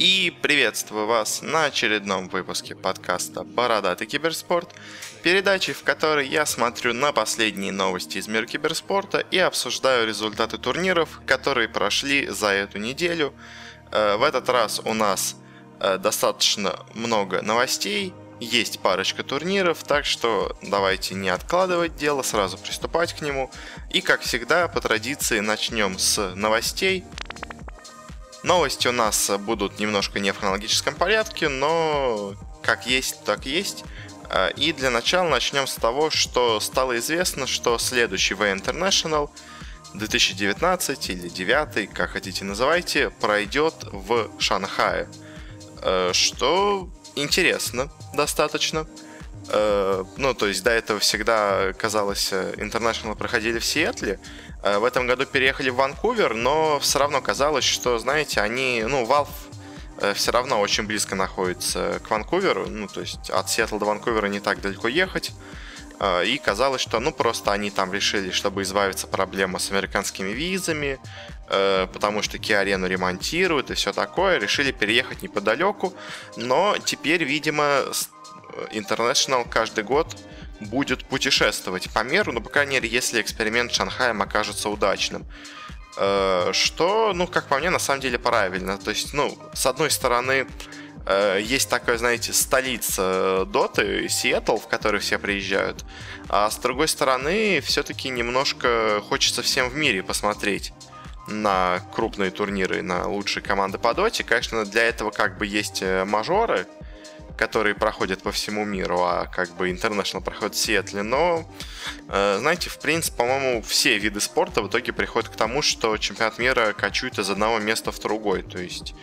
И приветствую вас на очередном выпуске подкаста «Бородатый киберспорт», передачи, в которой я смотрю на последние новости из мира киберспорта и обсуждаю результаты турниров, которые прошли за эту неделю. Э, в этот раз у нас э, достаточно много новостей, есть парочка турниров, так что давайте не откладывать дело, сразу приступать к нему. И как всегда, по традиции, начнем с новостей. Новости у нас будут немножко не в хронологическом порядке, но как есть, так есть. А, и для начала начнем с того, что стало известно, что следующий V International 2019 или 9, как хотите называйте, пройдет в Шанхае. А, что интересно достаточно. А, ну, то есть до этого всегда, казалось, International проходили в Сиэтле, Э, в этом году переехали в Ванкувер, но все равно казалось, что, знаете, они, ну, Valve э, все равно очень близко находится к Ванкуверу, ну, то есть от Сиэтла до Ванкувера не так далеко ехать. Э, и казалось, что, ну, просто они там решили, чтобы избавиться от проблемы с американскими визами, потому что Ки-арену ремонтируют и все такое, решили переехать неподалеку. Но теперь, видимо, International каждый год будет путешествовать по миру, ну, по крайней мере, если эксперимент Шанхаем окажется удачным. Э, что, ну, как по мне, на самом деле правильно. То есть, ну, с одной стороны, э, есть такая, знаете, столица Доты, Сиэтл, в который все приезжают. А с другой стороны, все-таки немножко хочется всем в мире посмотреть на крупные турниры, на лучшие команды по доте. Конечно, для этого как бы есть э, мажоры, которые проходят по всему миру, а как бы International проходит в Сиэтле. Но, э, знаете, в принципе, по-моему, все виды спорта в итоге приходят к тому, что чемпионат мира кочует из одного места в другой. То есть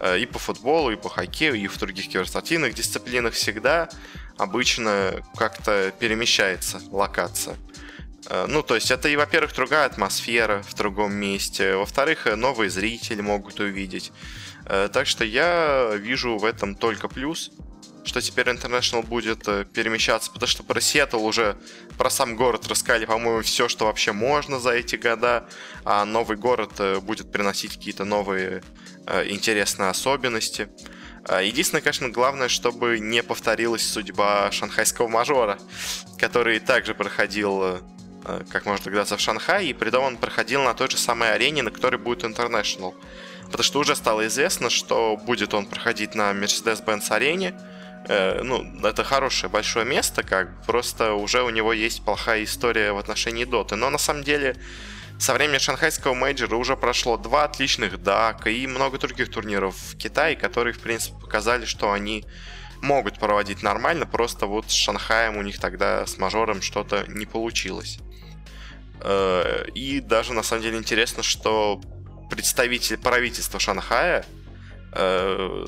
э, и по футболу, и по хоккею, и в других киберспортивных дисциплинах всегда обычно как-то перемещается локация. Э, ну, то есть это и, во-первых, другая атмосфера в другом месте, во-вторых, новые зрители могут увидеть. Так что я вижу в этом только плюс что теперь International будет э, перемещаться, потому что про Сиэтл уже, про сам город рассказали, по-моему, все, что вообще можно за эти года, а новый город э, будет приносить какие-то новые э, интересные особенности. Единственное, конечно, главное, чтобы не повторилась судьба шанхайского мажора, который также проходил, как можно догадаться, в Шанхае, и при он проходил на той же самой арене, на которой будет International. Потому что уже стало известно, что будет он проходить на Mercedes-Benz арене, Э, ну, это хорошее большое место, как просто уже у него есть плохая история в отношении Доты. Но на самом деле со времени шанхайского мейджора уже прошло два отличных дака и много других турниров в Китае, которые, в принципе, показали, что они могут проводить нормально, просто вот с Шанхаем у них тогда с мажором что-то не получилось. Э, и даже на самом деле интересно, что представитель правительства Шанхая э,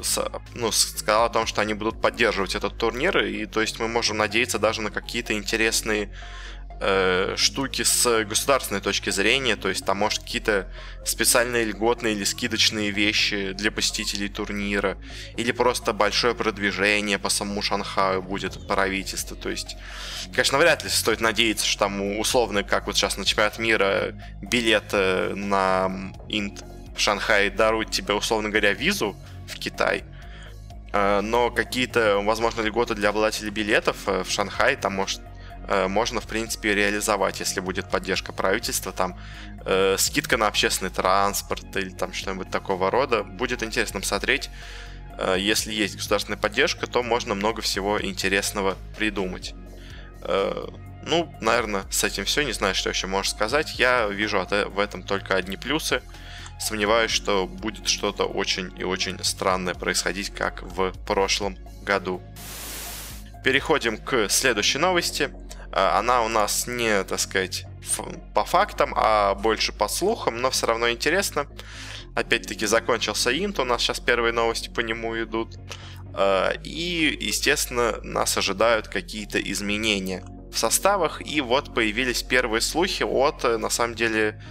ну, сказал о том, что они будут поддерживать этот турнир, и то есть мы можем надеяться даже на какие-то интересные э, штуки с государственной точки зрения, то есть там может какие-то специальные льготные или скидочные вещи для посетителей турнира, или просто большое продвижение по самому Шанхаю будет правительство, то есть, конечно, вряд ли стоит надеяться, что там условно, как вот сейчас на чемпионат мира, билет на Инт в Шанхае дарует тебе, условно говоря, визу в Китай, э, но какие-то, возможно, льготы для обладателей билетов э, в Шанхай там может э, можно, в принципе, реализовать, если будет поддержка правительства, там э, скидка на общественный транспорт или там что-нибудь такого рода. Будет интересно посмотреть. Э, если есть государственная поддержка, то можно много всего интересного придумать. Э, ну, наверное, с этим все. Не знаю, что еще можешь сказать. Я вижу в этом только одни плюсы. Сомневаюсь, что будет что-то очень и очень странное происходить, как в прошлом году. Переходим к следующей новости. А, она у нас не, так сказать, по фактам, а больше по слухам, но все равно интересно. Опять-таки закончился инт, у нас сейчас первые новости по нему идут. А, и, естественно, нас ожидают какие-то изменения в составах. И вот появились первые слухи от, на самом деле,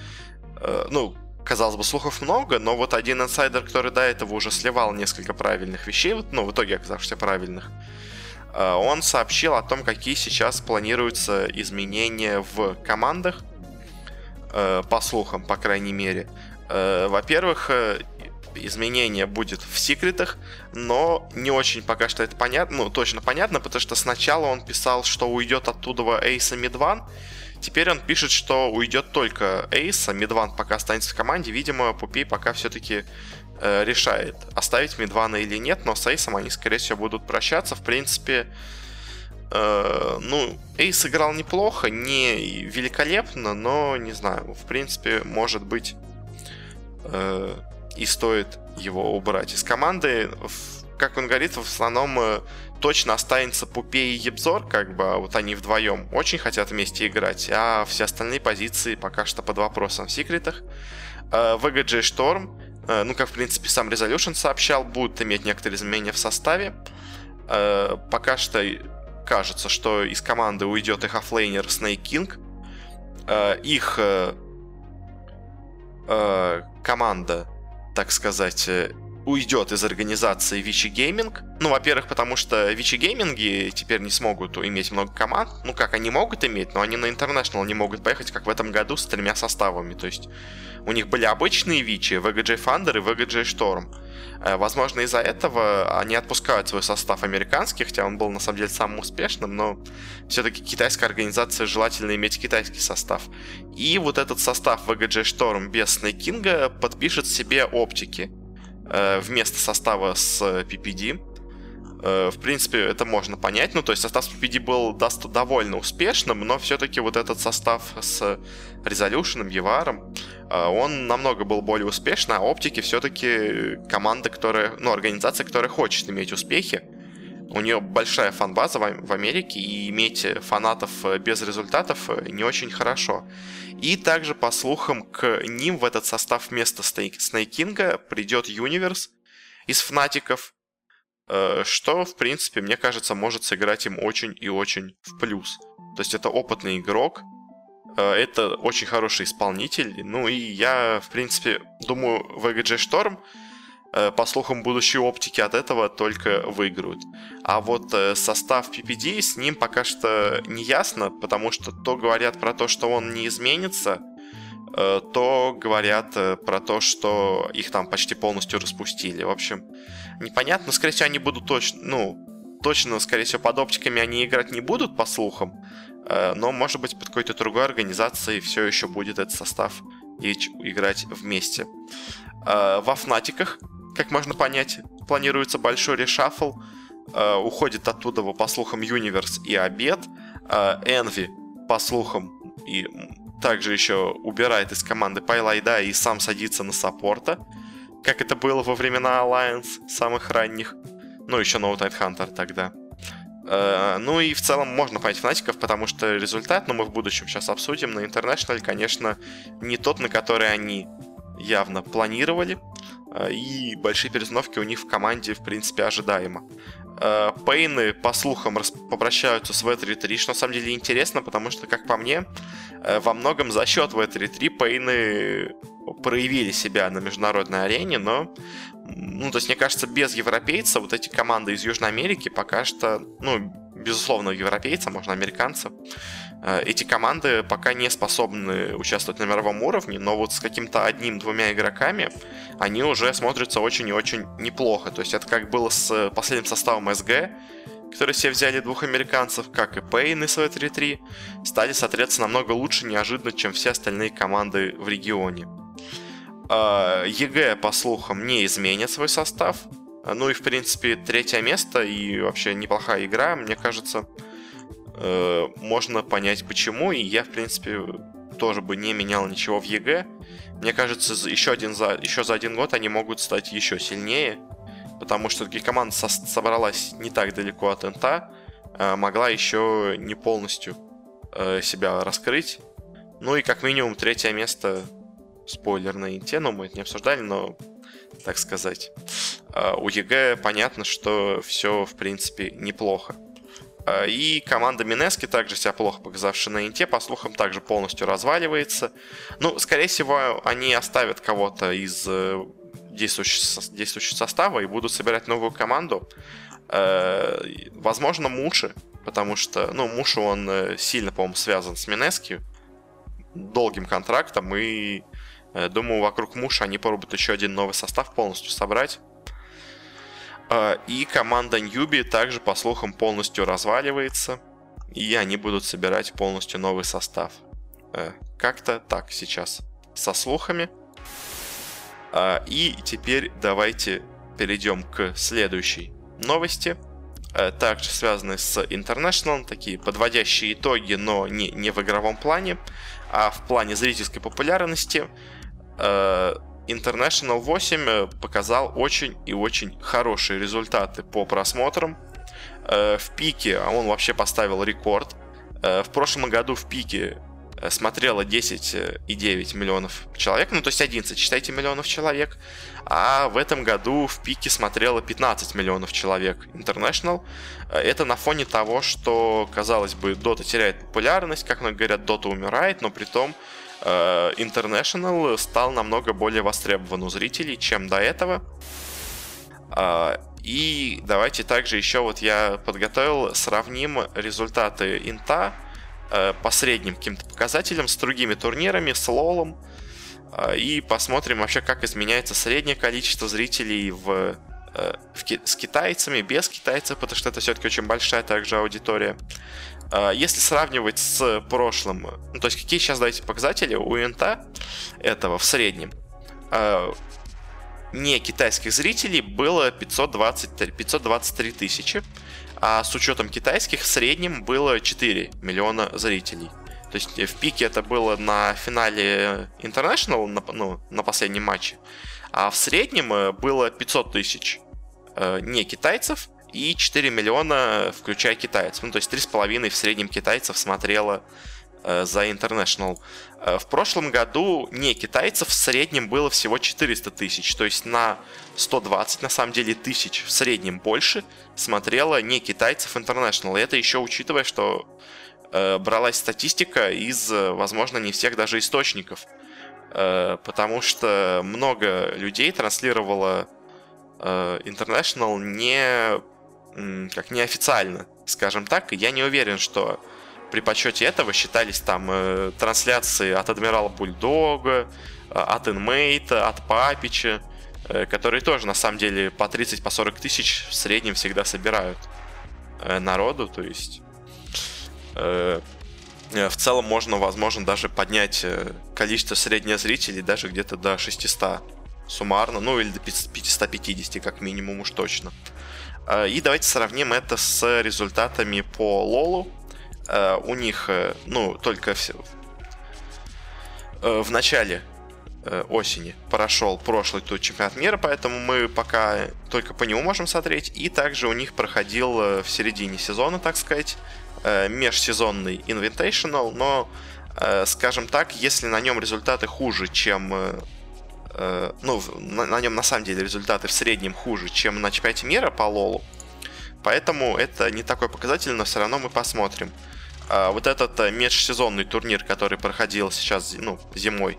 э, ну, казалось бы, слухов много, но вот один инсайдер, который до этого уже сливал несколько правильных вещей, ну, в итоге оказавшихся правильных, э, он сообщил о том, какие сейчас планируются изменения в командах, э, по слухам, по крайней мере. Э, во-первых, изменение будет в секретах, но не очень пока что это понятно, ну, точно понятно, потому что сначала он писал, что уйдет оттуда Эйса Мидван, теперь он пишет, что уйдет только Эйса, Мидван пока останется в команде, видимо, Пупей пока все-таки э, решает, оставить Мидвана или нет, но с Эйсом они, скорее всего, будут прощаться, в принципе, э, ну, Эйс играл неплохо, не великолепно, но, не знаю, в принципе, может быть, э, и стоит его убрать из команды. Как он говорит, в основном э, точно останется Puppey и YapzOr, как бы а вот они вдвоем очень хотят вместе играть, а все остальные позиции пока что под вопросом в Secret'ах. VGJ Storm, ну, как, в принципе, сам Resolution сообщал, будут иметь некоторые изменения в составе. Э, пока что кажется, что из команды уйдет их оффлейнер Snake King. Э, их команда, так сказать, э, уйдет из организации Вичи Гейминг. Ну, во-первых, потому что Вичи Гейминги теперь не смогут иметь много команд. Ну, как они могут иметь, но они на International не могут поехать, как в этом году, с тремя составами. То есть у них были обычные Вичи, VGJ Thunder и VGJ Storm. Э, возможно, из-за этого они отпускают свой состав американский, хотя он был на самом деле самым успешным, но все-таки китайская организация желательно иметь китайский состав. И вот этот состав VGJ Storm без Снейкинга подпишет себе оптики вместо состава с PPD. Э, в принципе, это можно понять. Ну, то есть состав с PPD был довольно успешным, но все-таки вот этот состав с Resolution, Еваром, он намного был более успешный, а Оптики все-таки команда, которая, ну, организация, которая хочет иметь успехи. У нее большая фан-база в Америке, и иметь фанатов э, без результатов э, не очень хорошо. И также, по слухам, к ним в этот состав вместо Снейкинга придет Юниверс из фнатиков, э, что, в принципе, мне кажется, может сыграть им очень и очень в плюс. То есть это опытный игрок, Э, это очень хороший исполнитель. Ну и я, в принципе, думаю, Storm, э, по слухам, будущие оптики от этого только выиграют. А вот э, состав PPD с ним пока что не ясно, потому что то говорят про то, что он не изменится, то говорят про то, что их там почти полностью распустили. В общем, непонятно. Скорее всего, они будут точно, ну, точно, скорее всего, под оптиками они играть не будут, по слухам. Э, но, может быть, под какой-то другой организацией все еще будет этот состав играть вместе. Э, во Фнатиках, как можно понять, планируется большой решафл. Э, уходит оттуда, по слухам, Universe и Обед. Envy, по слухам, и также еще убирает из команды Пайлайда и сам садится на саппорта, как это было во времена Alliance самых ранних. Ну, еще No Tide Hunter тогда. Э, ну и в целом можно понять фанатиков, потому что результат, ну мы в будущем сейчас обсудим, на International, конечно, не тот, на который они явно планировали. Э, и большие перестановки у них в команде, в принципе, ожидаемо. Э, Пейны, по слухам, попрощаются с V3-3, что на самом деле интересно, потому что, как по мне, во многом за счет V3-3 Пейны проявили себя на международной арене, но ну, то есть, мне кажется, без европейца вот эти команды из Южной Америки пока что, ну, безусловно, европейца, можно американцев, э, эти команды пока не способны участвовать на мировом уровне, но вот с каким-то одним-двумя игроками они уже смотрятся очень и очень неплохо. То есть это как было с последним составом SG, которые все взяли двух американцев, как и paiN и w33, стали, соответственно, намного лучше неожиданно, чем все остальные команды в регионе. EG, по слухам, не изменит свой состав. Ну и, в принципе, третье место и вообще неплохая игра, мне кажется, э, можно понять почему. И я, в принципе, тоже бы не менял ничего в EG. Мне кажется, еще, один за, еще за один год они могут стать еще сильнее. Потому что команда со- собралась не так далеко от инта. Э, могла еще не полностью э, себя раскрыть. Ну и как минимум третье место спойлер на инте, но мы это не обсуждали, но, так сказать, а, у EG понятно, что все, в принципе, неплохо. А, и команда Минески, также себя плохо показавшая на инте, по слухам, также полностью разваливается. Ну, скорее всего, они оставят кого-то из э, действующего, действующего состава и будут собирать новую команду. Возможно, Муши, потому что, ну, Муши, он э, сильно, по-моему, связан с Минески долгим контрактом, и Э, думаю, вокруг Муша они попробуют еще один новый состав полностью собрать. Э, и команда Ньюби также, по слухам, полностью разваливается. И они будут собирать полностью новый состав. Э, как-то так сейчас со слухами. И теперь давайте перейдем к следующей новости. Также связанной с International, такие подводящие итоги, но не, не в игровом плане, а в плане зрительской популярности. Э, International 8 э, показал очень и очень хорошие результаты по просмотрам. Э, в пике а он вообще поставил рекорд. В прошлом году в пике смотрело 10,9 миллионов человек, ну то есть 11, считайте, миллионов человек, а в этом году в пике смотрело 15 миллионов человек International. Это на фоне того, что, казалось бы, Dota теряет популярность, как многие говорят, Dota умирает, но при том Э, International стал намного более востребован у зрителей, чем до этого. Э, и давайте также еще вот я подготовил, сравним результаты инта э, по средним каким-то показателям с другими турнирами, с лолом. И посмотрим вообще, как изменяется среднее количество зрителей в, в, с китайцами, без китайцев, потому что это все-таки очень большая также аудитория. А, если сравнивать с прошлым, ну, то есть какие сейчас, дайте показатели у инта этого в среднем, а, не китайских зрителей было 520, 523 тысячи, а с учетом китайских в среднем было 4 миллиона зрителей. То есть в пике это было на финале International, на, ну, на последнем матче, а в среднем э, было 500 тысяч э, не китайцев и 4 миллиона, включая китайцев. Ну, то есть 3,5 в среднем китайцев смотрело э, за International. Э, в прошлом году не китайцев в среднем было всего 400 тысяч, то есть на 120, на самом деле, тысяч в среднем больше смотрело не китайцев International. И это еще учитывая, что э, бралась статистика из, возможно, не всех даже источников. Э, потому что много людей транслировало э, International не как неофициально, скажем так. И я не уверен, что при подсчете этого считались там э, трансляции от Адмирала Бульдога, э, от Инмейта, от Папича, э, которые тоже на самом деле по 30-40 по 40 тысяч в среднем всегда собирают э, народу. То есть э, э в целом можно, возможно, даже поднять э, количество средних зрителей даже где-то до 600 суммарно, ну или до 550 как минимум уж точно. И давайте сравним это с результатами по Лолу. Э, у них, э, ну, только все... В начале осени прошел прошлый тут чемпионат мира, поэтому мы пока только по нему можем смотреть. И также у них проходил в середине сезона, так сказать, межсезонный Invitational, но, скажем так, если на нем результаты хуже, чем Э, ну, на, на нем на самом деле результаты в среднем хуже, чем на чемпионате мира по Лолу. Поэтому это не такой показатель, но все равно мы посмотрим. А, вот этот э, межсезонный турнир, который проходил сейчас ну, зимой,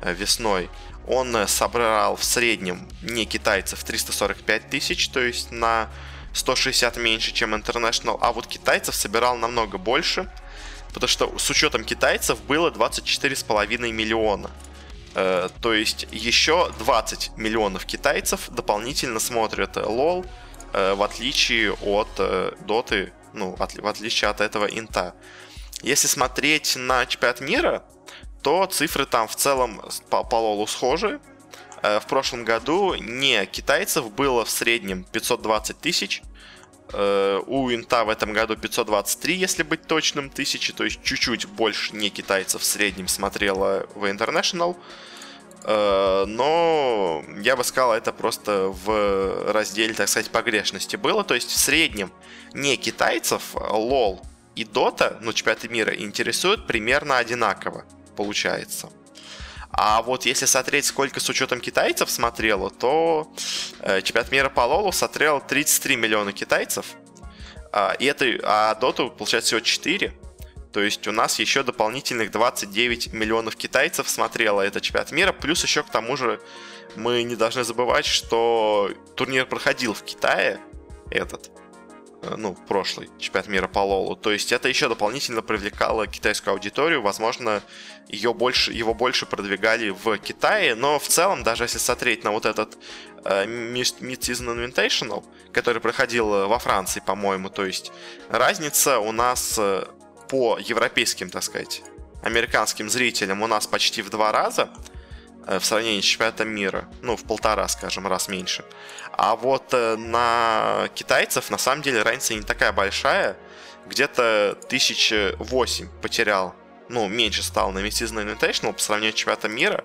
э, весной, он собрал в среднем не китайцев 345 тысяч, то есть на 160 меньше, чем International, а вот китайцев собирал намного больше, потому что с учетом китайцев было 24,5 миллиона. Э, то есть еще 20 миллионов китайцев дополнительно смотрят LOL, э, в отличие от Доты, э, ну, в отличие от этого инта. Если смотреть на чемпионат мира, то цифры там в целом по, по лолу схожи. В прошлом году не китайцев было в среднем 520 тысяч, у Инта в этом году 523, если быть точным, тысячи, то есть чуть-чуть больше не китайцев в среднем смотрело в International. Э, но я бы сказал, это просто в разделе, так сказать, погрешности было. То есть в среднем не китайцев, лол и дота, ну, чемпионаты мира, интересуют примерно одинаково, получается. А вот если смотреть, сколько с учетом китайцев смотрело, то э, чемпионат мира по лолу смотрел 33 миллиона китайцев. А, и это, а доту, получается, всего 4. То есть у нас еще дополнительных 29 миллионов китайцев смотрело этот чемпионат мира. Плюс еще к тому же мы не должны забывать, что турнир проходил в Китае, этот. Э, ну, прошлый чемпионат мира по Лолу. То есть это еще дополнительно привлекало китайскую аудиторию, возможно, ее больше, его больше продвигали в Китае, но в целом, даже если смотреть на вот этот э, Mid-Season Invitational, который проходил во Франции, по-моему, то есть разница у нас э, по европейским, так сказать, американским зрителям у нас почти в два раза – Э, в сравнении с чемпионатом мира. Ну, в полтора, скажем, раз меньше. А вот э, на китайцев, на самом деле, разница не такая большая. Где-то тысяч восемь потерял. Ну, меньше стал на Mid-Season Invitational по сравнению с чемпионатом мира.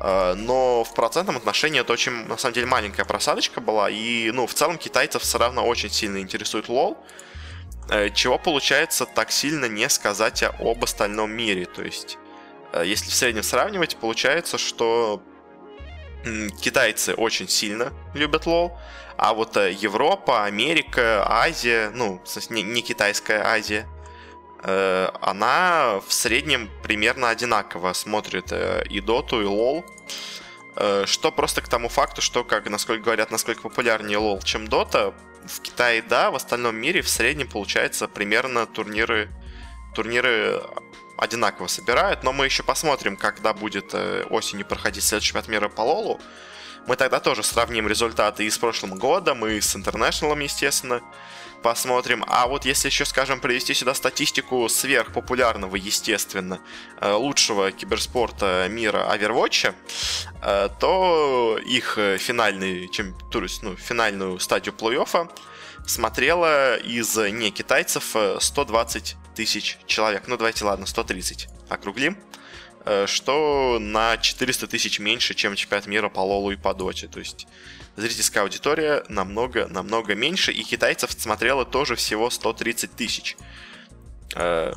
Э, но в процентном отношении это очень, на самом деле, маленькая просадочка была. И, ну, в целом китайцев все равно очень сильно интересует лол. Чего получается так сильно не сказать об остальном мире. То есть Э, если в среднем сравнивать, получается, что китайцы очень сильно любят лол, а вот э, Европа, Америка, Азия, ну, не, китайская Азия, э, она в среднем примерно одинаково смотрит и доту, и лол. Что просто к тому факту, что, как насколько говорят, насколько популярнее лол, чем дота, в Китае да, в остальном мире в среднем получается примерно турниры, турниры одинаково собирают, но мы еще посмотрим, когда будет э, осенью проходить следующий чемпионат мира по Лолу. Мы тогда тоже сравним результаты и с прошлым годом, и с Интернешналом, естественно, посмотрим. А вот если еще, скажем, привести сюда статистику сверхпопулярного, естественно, э, лучшего киберспорта мира Overwatch, э, то их финальный, чем, то есть, ну, финальную стадию плей-оффа смотрела из не китайцев 120 тысяч человек. Ну, давайте, ладно, 130 округлим. Э, что на 400 тысяч меньше, чем чемпионат мира по Лолу и по Доте. То есть зрительская аудитория намного-намного меньше. И китайцев смотрело тоже всего 130 тысяч. Э,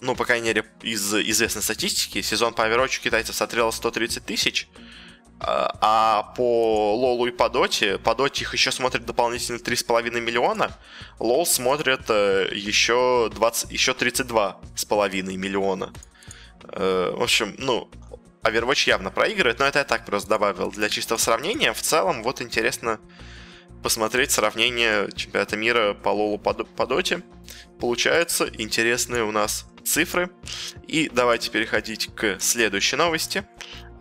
ну, по крайней мере, из известной статистики, сезон по Overwatch китайцев смотрело 130 тысяч. А, а по Лолу и по Доте, по Доте их еще смотрят дополнительно 3,5 миллиона, Лол смотрят э, еще, 20, еще 32,5 миллиона. Э, в общем, ну, Overwatch явно проигрывает, но это я так просто добавил для чистого сравнения. В целом, вот интересно посмотреть сравнение чемпионата мира по Лолу по, по Доте. Получаются интересные у нас цифры. И давайте переходить к следующей новости.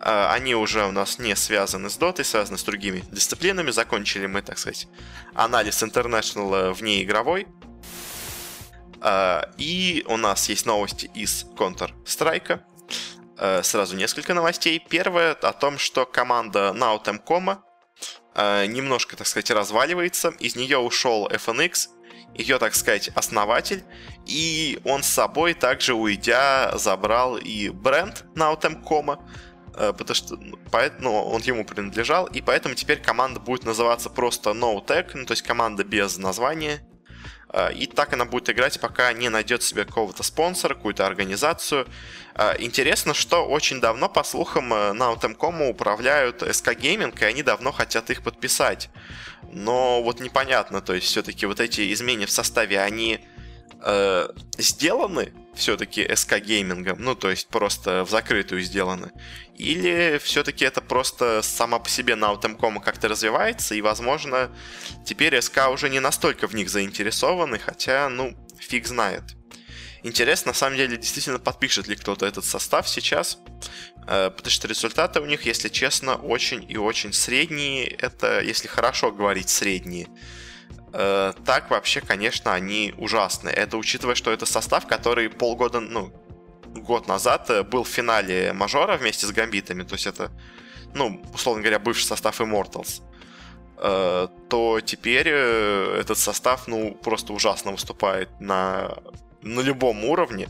А, они уже у нас не связаны с дотой, связаны с другими дисциплинами. Закончили мы, так сказать, анализ International внеигровой. А, и у нас есть новости из Counter-Strike. А, сразу несколько новостей. Первое о том, что команда Nautem.com немножко, так сказать, разваливается. Из нее ушел FNX, ее, так сказать, основатель. И он с собой также, уйдя, забрал и бренд Nautem.com Э, потому что ну, ну, он ему принадлежал, и поэтому теперь команда будет называться просто NoTech, ну, то есть команда без названия. Э, и так она будет играть, пока не найдет себе какого-то спонсора, какую-то организацию. Э, интересно, что очень давно, по слухам, на Autem.com управляют SK Gaming, и они давно хотят их подписать. Но вот непонятно, то есть все-таки вот эти изменения в составе, они э, сделаны все-таки SK геймингом, ну то есть просто в закрытую сделаны, или все-таки это просто сама по себе Nautem.com как-то развивается, и, возможно, теперь СК уже не настолько в них заинтересованы, хотя, ну, фиг знает. Интересно, на самом деле, действительно подпишет ли кто-то этот состав сейчас, э, потому что результаты у них, если честно, очень и очень средние. Это, если хорошо говорить, средние. Э, так вообще, конечно, они ужасные. Это учитывая, что это состав, который полгода, ну, год назад э, был в финале мажора вместе с гамбитами, то есть это, ну, условно говоря, бывший состав Immortals, э, то теперь этот состав, ну, просто ужасно выступает на, на любом уровне.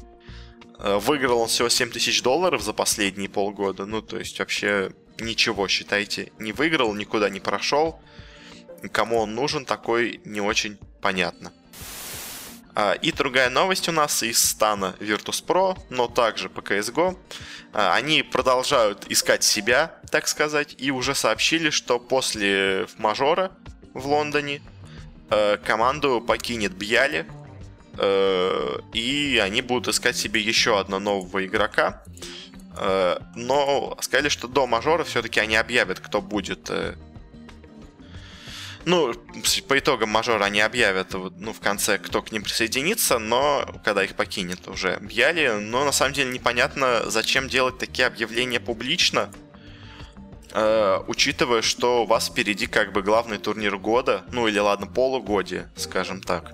Выиграл он всего 7 тысяч долларов за последние полгода, ну, то есть вообще ничего, считайте, не выиграл, никуда не прошел кому он нужен, такой не очень понятно. А, и другая новость у нас из стана Virtus.pro, но также по CSGO. А, они продолжают искать себя, так сказать, и уже сообщили, что после мажора в Лондоне а, команду покинет Бьяли, и они будут искать себе еще одного нового игрока. Но сказали, что до мажора все-таки они объявят, кто будет Ну, по итогам мажора они объявят, ну, в конце, кто к ним присоединится, но когда их покинет уже Бьяли. Но на самом деле непонятно, зачем делать такие объявления публично, э, учитывая, что у вас впереди как бы главный турнир года, ну или ладно, полугодие, скажем так.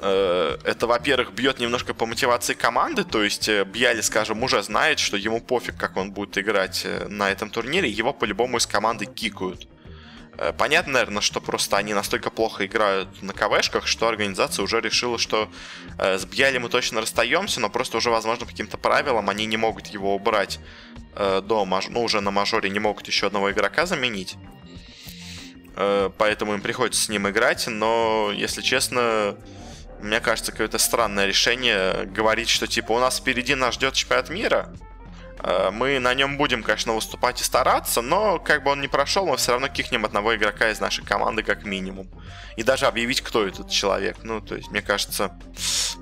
Э, это, во-первых, бьет немножко по мотивации команды, то есть э, Бьяли, скажем, уже знает, что ему пофиг, как он будет играть э, на этом турнире, его по-любому из команды кикают. Понятно, наверное, что просто они настолько плохо играют на КВшках, что организация уже решила, что с Бьяли мы точно расстаемся, но просто уже, возможно, по каким-то правилам они не могут его убрать до маж... ну, уже на мажоре не могут еще одного игрока заменить. Поэтому им приходится с ним играть, но, если честно, мне кажется, какое-то странное решение говорить, что типа у нас впереди нас ждет чемпионат мира. Э, мы на нем будем, конечно, выступать и стараться, но как бы он не прошел, мы все равно кихнем одного игрока из нашей команды как минимум. И даже объявить, кто этот человек. Ну, то есть, мне кажется,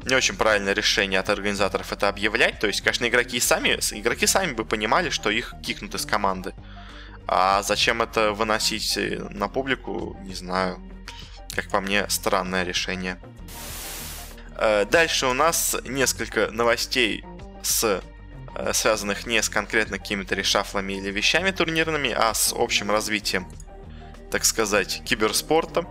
не очень правильное решение от организаторов это объявлять. То есть, конечно, игроки сами, игроки сами бы понимали, что их кикнут из команды. А зачем это выносить на публику, не знаю. Как по мне, странное решение. Э, дальше у нас несколько новостей с э, связанных не с конкретно какими-то решафлами или вещами турнирными, а с общим развитием, так сказать, киберспорта.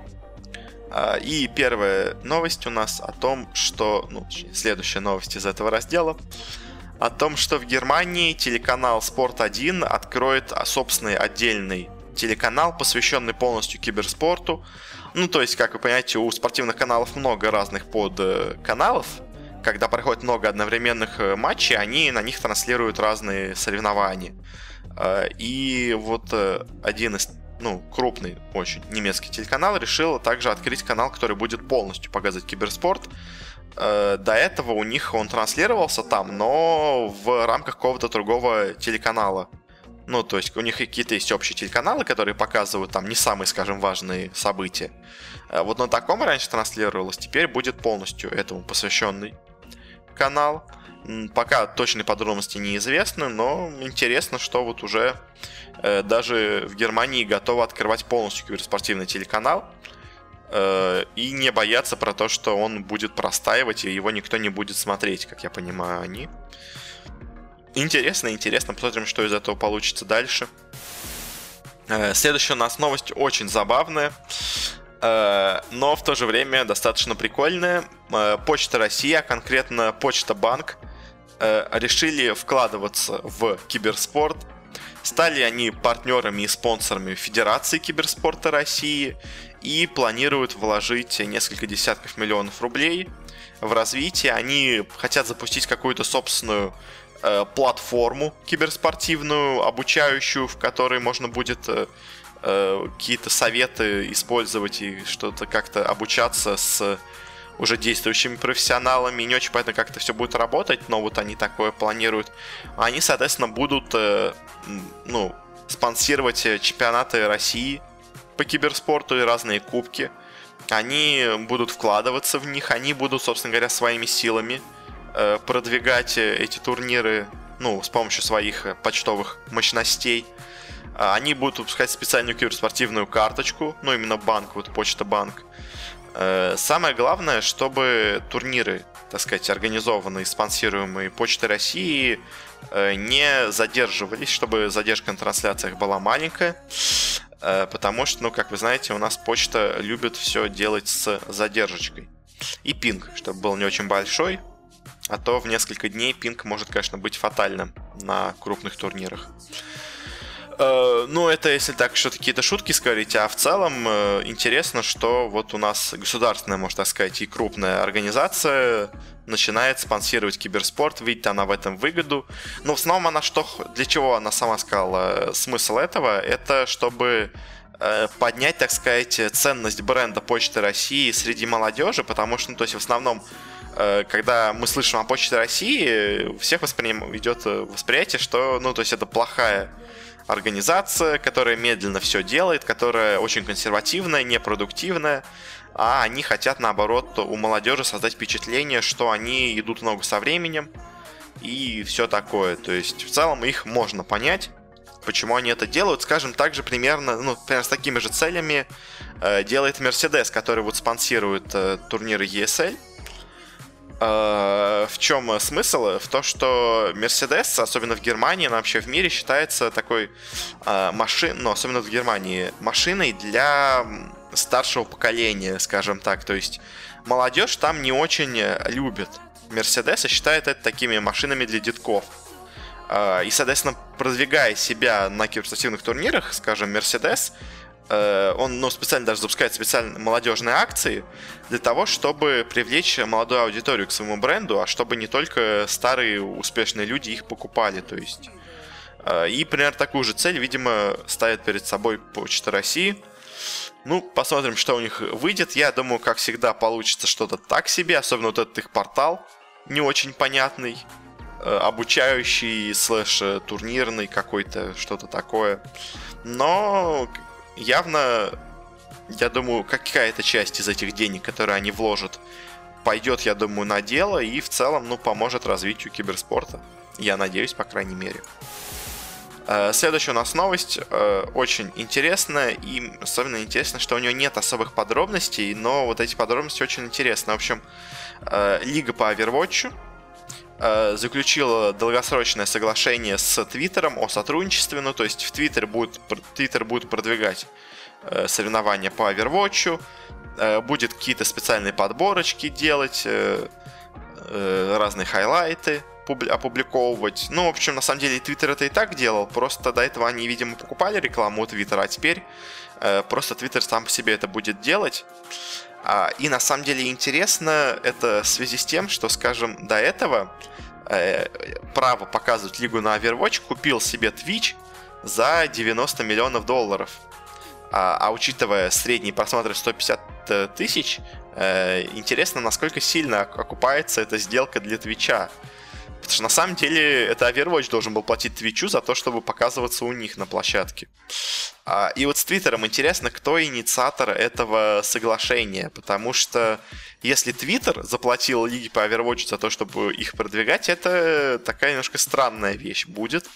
Э, и первая новость у нас о том, что... Ну, следующая новость из этого раздела. О том, что в Германии телеканал Спорт1 откроет собственный отдельный телеканал, посвященный полностью киберспорту, ну, то есть, как вы понимаете, у спортивных каналов много разных подканалов. Когда проходит много одновременных э, матчей, они на них транслируют разные соревнования. Э, и вот э, один из ну, крупный очень немецкий телеканал решил также открыть канал, который будет полностью показывать киберспорт. До этого у них он транслировался там, но в рамках какого-то другого телеканала. Ну, то есть у них какие-то есть общие телеканалы, которые показывают там не самые, скажем, важные события. Вот на таком раньше транслировалось, теперь будет полностью этому посвященный канал. Пока точные подробности неизвестны, но интересно, что вот уже э, даже в Германии готовы открывать полностью киберспортивный телеканал э, и не бояться про то, что он будет простаивать и его никто не будет смотреть, как я понимаю, они. Интересно, интересно. Посмотрим, что из этого получится дальше. Э, следующая у нас новость очень забавная, но в то же время достаточно прикольная. Э, Почта России, а конкретно Почта Банк, решили вкладываться в киберспорт. Стали они партнерами и спонсорами Федерации киберспорта России и планируют вложить несколько десятков миллионов рублей в развитие. Они хотят запустить какую-то собственную э, платформу киберспортивную, обучающую, в которой можно будет э, э, какие-то советы использовать и что-то как-то обучаться с уже действующими профессионалами. Не очень понятно, как это все будет работать, но вот они такое планируют. Они, соответственно, будут э, ну, спонсировать чемпионаты России по киберспорту и разные кубки. Они будут вкладываться в них, они будут, собственно говоря, своими силами Э, продвигать э, эти турниры ну, с помощью своих э, почтовых мощностей. А, они будут выпускать специальную киберспортивную карточку, ну, именно банк, вот почта банк. Самое главное, чтобы турниры, так сказать, организованные, спонсируемые Почтой России, не задерживались, чтобы задержка на трансляциях была маленькая. Потому что, ну, как вы знаете, у нас почта любит все делать с задержкой. И пинг, чтобы был не очень большой, а то в несколько дней пинг может, конечно, быть фатальным на крупных турнирах. Э, ну, это если так что-то какие-то шутки сказать, а в целом э, интересно, что вот у нас государственная, можно так сказать, и крупная организация начинает спонсировать киберспорт, видит она в этом выгоду. Но в основном она что, для чего она сама сказала, смысл этого, это чтобы э, поднять, так сказать, ценность бренда Почты России среди молодежи, потому что, ну, то есть в основном Э, когда мы слышим о Почте России, всех восприним... идет э, восприятие, что, ну, то есть это плохая организация, которая медленно все делает, которая очень консервативная, непродуктивная, а они хотят, наоборот, у молодежи создать впечатление, что они идут много со временем и все такое. То есть, в целом, их можно понять. почему они это делают. Скажем, также примерно, ну, примерно с такими же целями э, делает Mercedes, который вот спонсирует э, турниры ESL. Э, в чем смысл? В том, что Mercedes, особенно в Германии, но вообще в мире, считается такой э, машин, ну, особенно в Германии, машиной для старшего поколения, скажем так. То есть молодежь там не очень любит Mercedes и считает это такими машинами для детков. Э, и, соответственно, продвигая себя на киберспортивных турнирах, скажем, Mercedes, э, он ну, специально даже запускает специальные молодежные акции для того, чтобы привлечь молодую аудиторию к своему бренду, а чтобы не только старые успешные люди их покупали. То есть э, и примерно такую же цель, видимо, ставит перед собой Почта России. Ну, посмотрим, что у них выйдет. Я думаю, как всегда, получится что-то так себе, особенно вот этот их портал не очень понятный, э, обучающий, слэш турнирный какой-то, что-то такое. Но явно, я думаю, какая-то часть из этих денег, которые они вложат, пойдет, я думаю, на дело и в целом, ну, поможет развитию киберспорта. Я надеюсь, по крайней мере. Э, следующая у нас новость, э, очень интересная, и особенно интересно, что у нее нет особых подробностей, но вот эти подробности очень интересны. В общем, э, Лига по Overwatch заключила долгосрочное соглашение с Твиттером о сотрудничестве, ну то есть в Твиттер будет, Твиттер будет продвигать соревнования по Overwatch, будет какие-то специальные подборочки делать, разные хайлайты, опубликовывать. Ну, в общем, на самом деле, Твиттер это и так делал, просто до этого они, видимо, покупали рекламу у Твиттера, а теперь э, просто Твиттер сам по себе это будет делать. А, и на самом деле интересно это в связи с тем, что, скажем, до этого э, право показывать лигу на Overwatch купил себе Twitch за 90 миллионов долларов. А, а учитывая средний просмотр 150 э, тысяч, э, интересно, насколько сильно окупается эта сделка для Твича. Потому что на самом деле это Overwatch должен был платить Твичу за то, чтобы показываться у них на площадке. А, и вот с Твиттером интересно, кто инициатор этого соглашения, потому что если Твиттер заплатил Лиге по Overwatch за то, чтобы их продвигать, это такая немножко странная вещь будет.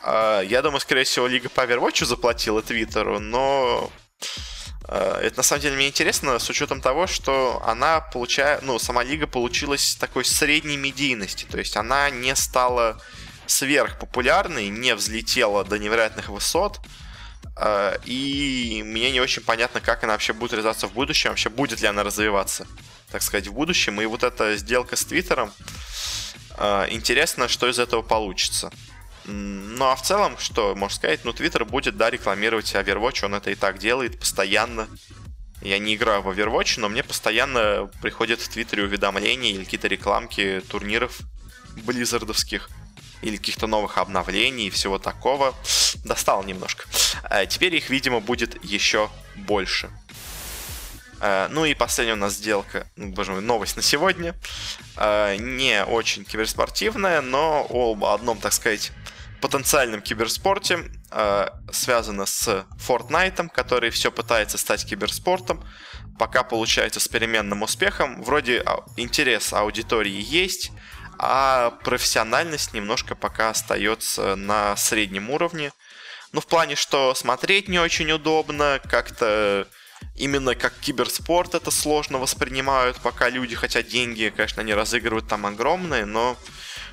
А, я думаю, скорее всего, Лига по Overwatch заплатила Твиттеру, но это на самом деле мне интересно с учетом того, что она получает, ну, сама лига получилась такой средней медийности, то есть она не стала сверхпопулярной, не взлетела до невероятных высот, э, и мне не очень понятно, как она вообще будет развиваться в будущем, вообще будет ли она развиваться, так сказать, в будущем. И вот эта сделка с Твиттером, э, интересно, что из этого получится. Ну а в целом, что можно сказать, ну Twitter будет, да, рекламировать Overwatch, он это и так делает постоянно. Я не играю в Overwatch, но мне постоянно приходят в Твиттере уведомления или какие-то рекламки турниров близзардовских или каких-то новых обновлений и всего такого. Достал немножко. А теперь их, видимо, будет еще больше. А, ну и последняя у нас сделка, ну, боже мой, новость на сегодня. А, не очень киберспортивная, но об одном, так сказать, потенциальном киберспорте э, связано с Fortnite, который все пытается стать киберспортом. Пока получается с переменным успехом. Вроде а, интерес аудитории есть, а профессиональность немножко пока остается на среднем уровне. Ну, в плане, что смотреть не очень удобно, как-то именно как киберспорт это сложно воспринимают, пока люди, хотя деньги, конечно, они разыгрывают там огромные, но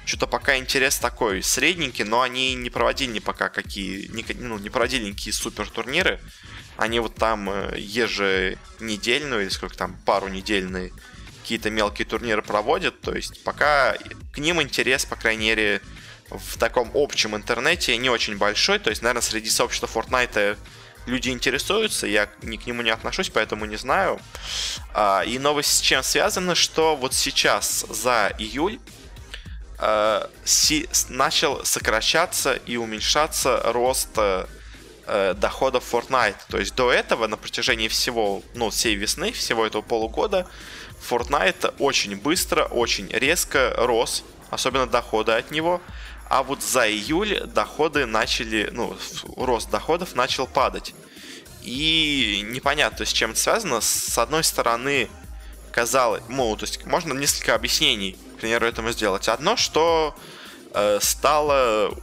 что-то пока интерес такой средненький, но они не проводили пока какие, не, ну, не проводили никакие супер турниры. Они вот там э, еженедельную, или сколько там, пару недельные какие-то мелкие турниры проводят. То есть пока к ним интерес, по крайней мере, в таком общем интернете не очень большой. То есть, наверное, среди сообщества Fortnite люди интересуются, я ни к нему не отношусь, поэтому не знаю. А, и новость с чем связана, что вот сейчас за июль э, си, начал сокращаться и уменьшаться рост э, доходов Fortnite. То есть до этого на протяжении всего, ну, всей весны, всего этого полугода Fortnite очень быстро, очень резко рос, особенно доходы от него. А вот за июль доходы начали, ну, рост доходов начал падать. И непонятно, с чем это связано. С одной стороны, казалось, ну, то есть можно несколько объяснений, примеру, этому сделать. Одно, что э, стало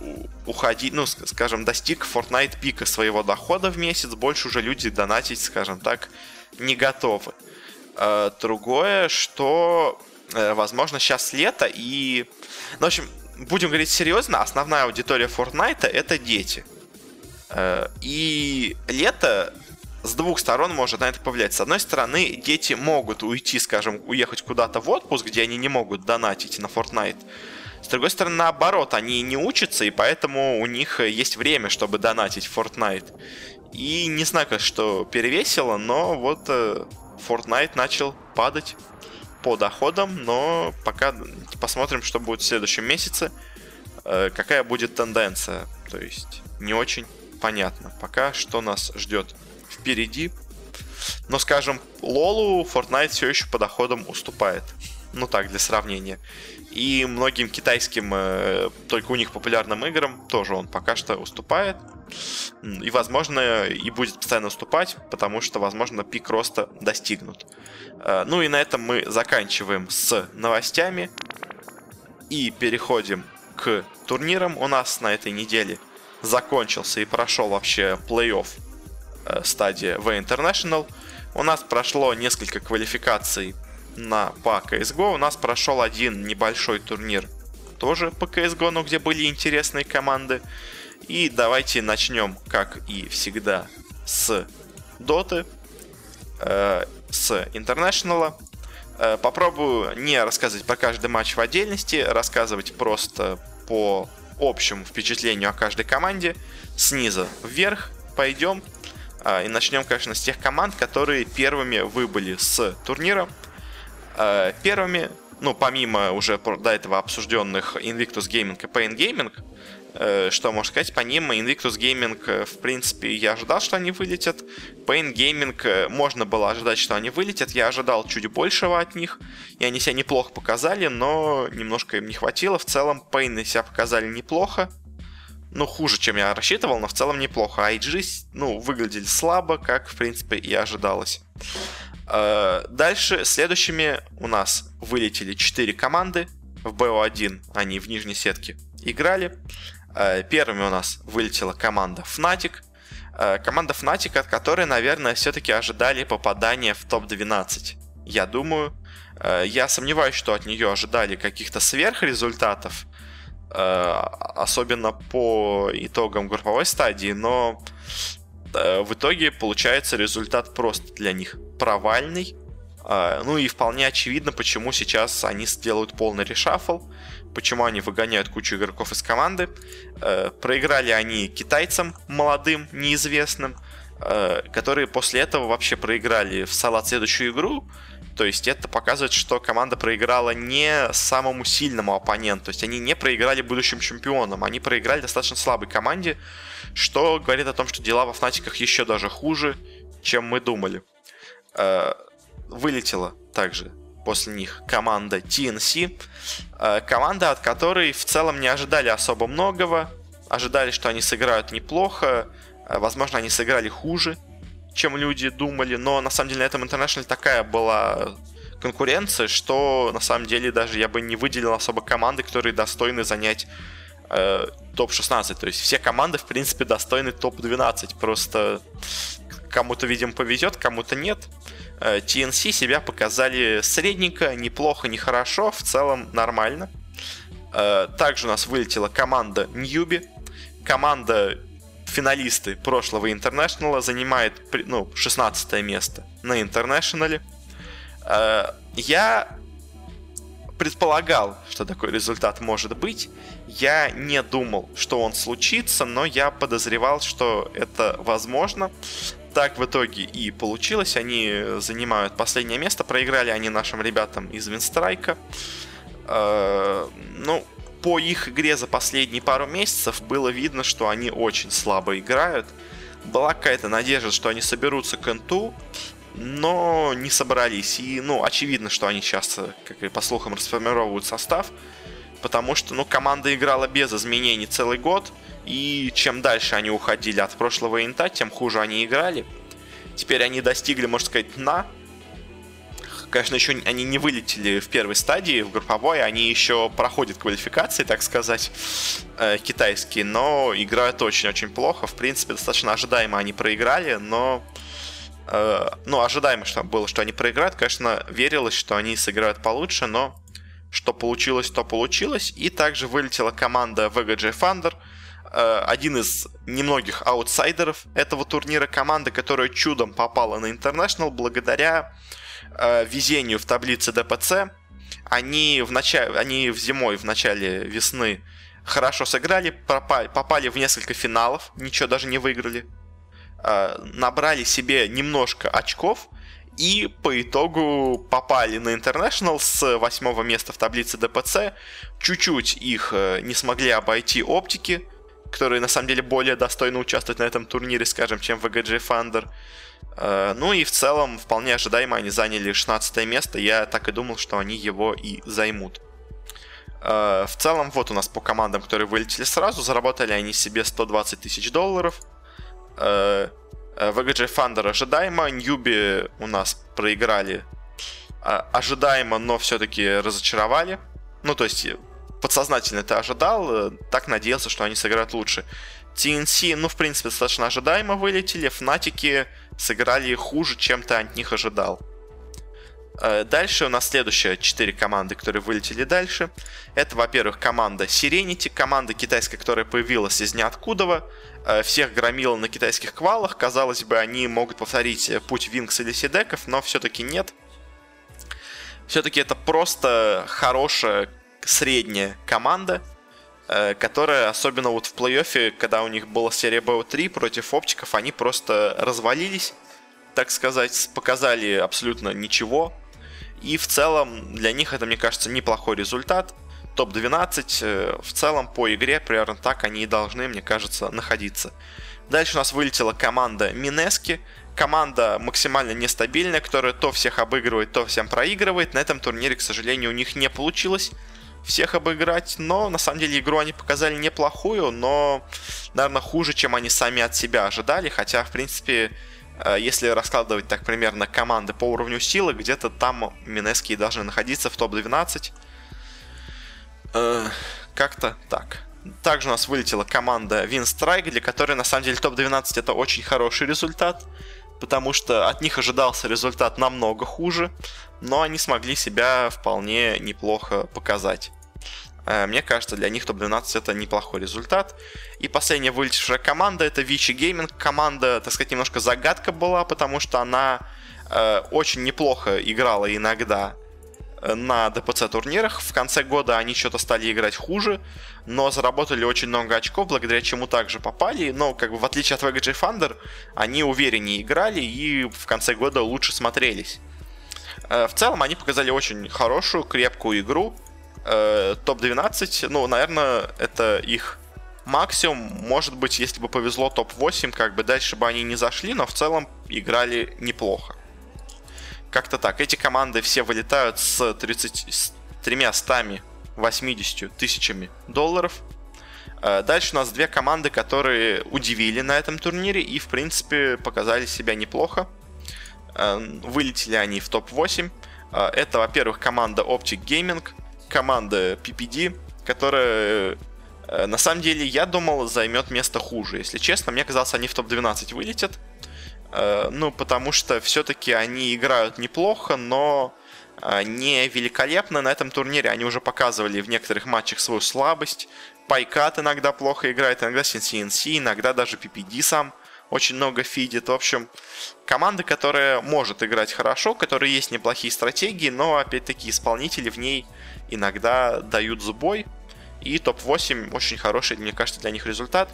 уходить, ну, скажем, достиг Fortnite пика своего дохода в месяц, больше уже люди донатить, скажем так, не готовы. Э, другое, что, э, возможно, сейчас лето и... Ну, в общем, будем говорить серьезно, основная аудитория Fortnite это дети. Э, и лето с двух сторон может на это повлиять. С одной стороны, дети могут уйти, скажем, уехать куда-то в отпуск, где они не могут донатить на Fortnite. С другой стороны, наоборот, они не учатся, и поэтому у них есть время, чтобы донатить Fortnite. И не знаю, что перевесило, но вот э, Fortnite начал падать по доходам, но пока посмотрим, что будет в следующем месяце, э, какая будет тенденция. То есть не очень понятно пока, что нас ждет впереди. Но, скажем, Лолу Fortnite все еще по доходам уступает. Ну так, для сравнения. И многим китайским, э, только у них популярным играм, тоже он пока что уступает. И, возможно, и будет постоянно уступать, потому что, возможно, пик роста достигнут. Э, ну и на этом мы заканчиваем с новостями. И переходим к турнирам. У нас на этой неделе закончился и прошел вообще плей-офф стадия V International. У нас прошло несколько квалификаций на по CSGO. У нас прошел один небольшой турнир тоже по CSGO, но где были интересные команды. И давайте начнем, как и всегда, с Доты, э, с International. Э, попробую не рассказывать про каждый матч в отдельности, рассказывать просто по общему впечатлению о каждой команде. Снизу вверх пойдем. Э, и начнем, конечно, с тех команд, которые первыми выбыли с турнира. Э, первыми, ну, помимо уже до этого обсужденных Invictus Gaming и Pain Gaming, э, что можно сказать, по ним Invictus Gaming, э, в принципе, я ожидал, что они вылетят. Pain Gaming можно было ожидать, что они вылетят. Я ожидал чуть большего от них. И они себя неплохо показали, но немножко им не хватило. В целом, Pain себя показали неплохо. Ну, хуже, чем я рассчитывал, но в целом неплохо. А IG, ну, выглядели слабо, как, в принципе, и ожидалось. Э, дальше следующими у нас вылетели 4 команды. В BO1 они в нижней сетке играли. Э, первыми у нас вылетела команда Fnatic. Э, команда Fnatic, от которой, наверное, все-таки ожидали попадания в топ-12. Я думаю. Я сомневаюсь, что от нее ожидали каких-то сверхрезультатов. Особенно по итогам групповой стадии. Но Э, в итоге получается результат просто для них провальный. А, ну и вполне очевидно, почему сейчас они сделают полный решафл, почему они выгоняют кучу игроков из команды. Э, проиграли они китайцам молодым, неизвестным, э, которые после этого вообще проиграли в салат следующую игру. То есть это показывает, что команда проиграла не самому сильному оппоненту. То есть они не проиграли будущим чемпионам. Они проиграли достаточно слабой команде, что говорит о том, что дела во Фнатиках еще даже хуже, чем мы думали. Э, вылетела также после них команда TNC. Э, команда, от которой в целом не ожидали особо многого. Ожидали, что они сыграют неплохо. Э, возможно, они сыграли хуже, чем люди думали. Но на самом деле на этом International такая была конкуренция, что на самом деле даже я бы не выделил особо команды, которые достойны занять э, топ-16. То есть все команды, в принципе, достойны топ-12. Просто кому-то, видимо, повезет, кому-то нет. Э, TNC себя показали средненько, неплохо, нехорошо, в целом нормально. Э, также у нас вылетела команда Newbee. Команда финалисты прошлого Интернешнала занимает ну, 16 место на Интернешнале. Э, я предполагал, что такой результат может быть. Я не думал, что он случится, но я подозревал, что это возможно. Так в итоге и получилось. Они занимают последнее место. Проиграли они нашим ребятам из Винстрайка. Э, ну, по их игре за последние пару месяцев было видно, что они очень слабо играют. Была какая-то надежда, что они соберутся к НТУ, но не собрались. И, ну, очевидно, что они сейчас, как и по слухам, расформировывают состав, потому что, ну, команда играла без изменений целый год, и чем дальше они уходили от прошлого инта, тем хуже они играли. Теперь они достигли, можно сказать, на конечно, еще они не вылетели в первой стадии, в групповой, они еще проходят квалификации, так сказать, э, китайские, но играют очень-очень плохо. В принципе, достаточно ожидаемо они проиграли, но э, ну, ожидаемо что было, что они проиграют. Конечно, верилось, что они сыграют получше, но что получилось, то получилось. И также вылетела команда VGJ Thunder, э, один из немногих аутсайдеров этого турнира, команда, которая чудом попала на International благодаря э, везению в таблице ДПЦ. Они в, начале, они в зимой, в начале весны хорошо сыграли, попали, попали в несколько финалов, ничего даже не выиграли. Э, набрали себе немножко очков и по итогу попали на International с восьмого места в таблице ДПЦ. Чуть-чуть их э, не смогли обойти оптики, которые на самом деле более достойно участвовать на этом турнире, скажем, чем VGG Thunder. Э, ну и в целом, вполне ожидаемо, они заняли 16 место. Я так и думал, что они его и займут. Э, в целом, вот у нас по командам, которые вылетели сразу, заработали они себе 120 тысяч долларов. VGG э, Thunder ожидаемо, Ньюби у нас проиграли ожидаемо, но все-таки разочаровали. Ну, то есть, подсознательно ты ожидал, так надеялся, что они сыграют лучше. TNC, ну, в принципе, достаточно ожидаемо вылетели. Фнатики сыграли хуже, чем ты от них ожидал. Э, дальше у нас следующие четыре команды, которые вылетели дальше. Это, во-первых, команда Serenity, команда китайская, которая появилась из ниоткуда. Э, всех громила на китайских квалах. Казалось бы, они могут повторить путь Винкс или Сидеков, но все-таки нет. Все-таки это просто хорошая средняя команда, Э, которая, особенно вот в плей-оффе, когда у них была серия BO3 против оптиков, они просто развалились, так сказать, показали абсолютно ничего. И в целом для них это, мне кажется, неплохой результат. Топ-12 э, в целом по игре примерно так они и должны, мне кажется, находиться. Дальше у нас вылетела команда Минески. Команда максимально нестабильная, которая то всех обыгрывает, то всем проигрывает. На этом турнире, к сожалению, у них не получилось всех обыграть, но на самом деле игру они показали неплохую, но, наверное, хуже, чем они сами от себя ожидали, хотя, в принципе, э, если раскладывать так примерно команды по уровню силы, где-то там Минески должны находиться в топ-12. Э, как-то так. Также у нас вылетела команда Winstrike, для которой на самом деле топ-12 это очень хороший результат, потому что от них ожидался результат намного хуже, но они смогли себя вполне неплохо показать. Э, мне кажется, для них топ-12 это неплохой результат. И последняя вылетевшая команда это Вичи Gaming. Команда, так сказать, немножко загадка была, потому что она э, очень неплохо играла иногда на ДПЦ турнирах. В конце года они что-то стали играть хуже, но заработали очень много очков, благодаря чему также попали. Но, как бы, в отличие от VGJ Thunder, они увереннее играли и в конце года лучше смотрелись. Э, в целом, они показали очень хорошую, крепкую игру э, топ-12, ну, наверное, это их максимум. Может быть, если бы повезло, топ-8, как бы дальше бы они не зашли, но в целом играли неплохо. Как-то так. Эти команды все вылетают с 30, с 380 тысячами долларов. Э, дальше у нас две команды, которые удивили на этом турнире и, в принципе, показали себя неплохо. Э, вылетели они в топ-8. Э, это, во-первых, команда Optic Gaming – команда PPD, которая на самом деле, я думал, займет место хуже. Если честно, мне казалось, они в топ-12 вылетят. Э, ну, потому что все-таки они играют неплохо, но э, не великолепно на этом турнире. Они уже показывали в некоторых матчах свою слабость. Пайкат иногда плохо играет, иногда CNC, иногда даже PPD сам очень много фидит. В общем, команда, которая может играть хорошо, которой есть неплохие стратегии, но, опять-таки, исполнители в ней иногда дают сбой. И топ-8 очень хороший, мне кажется, для них результат.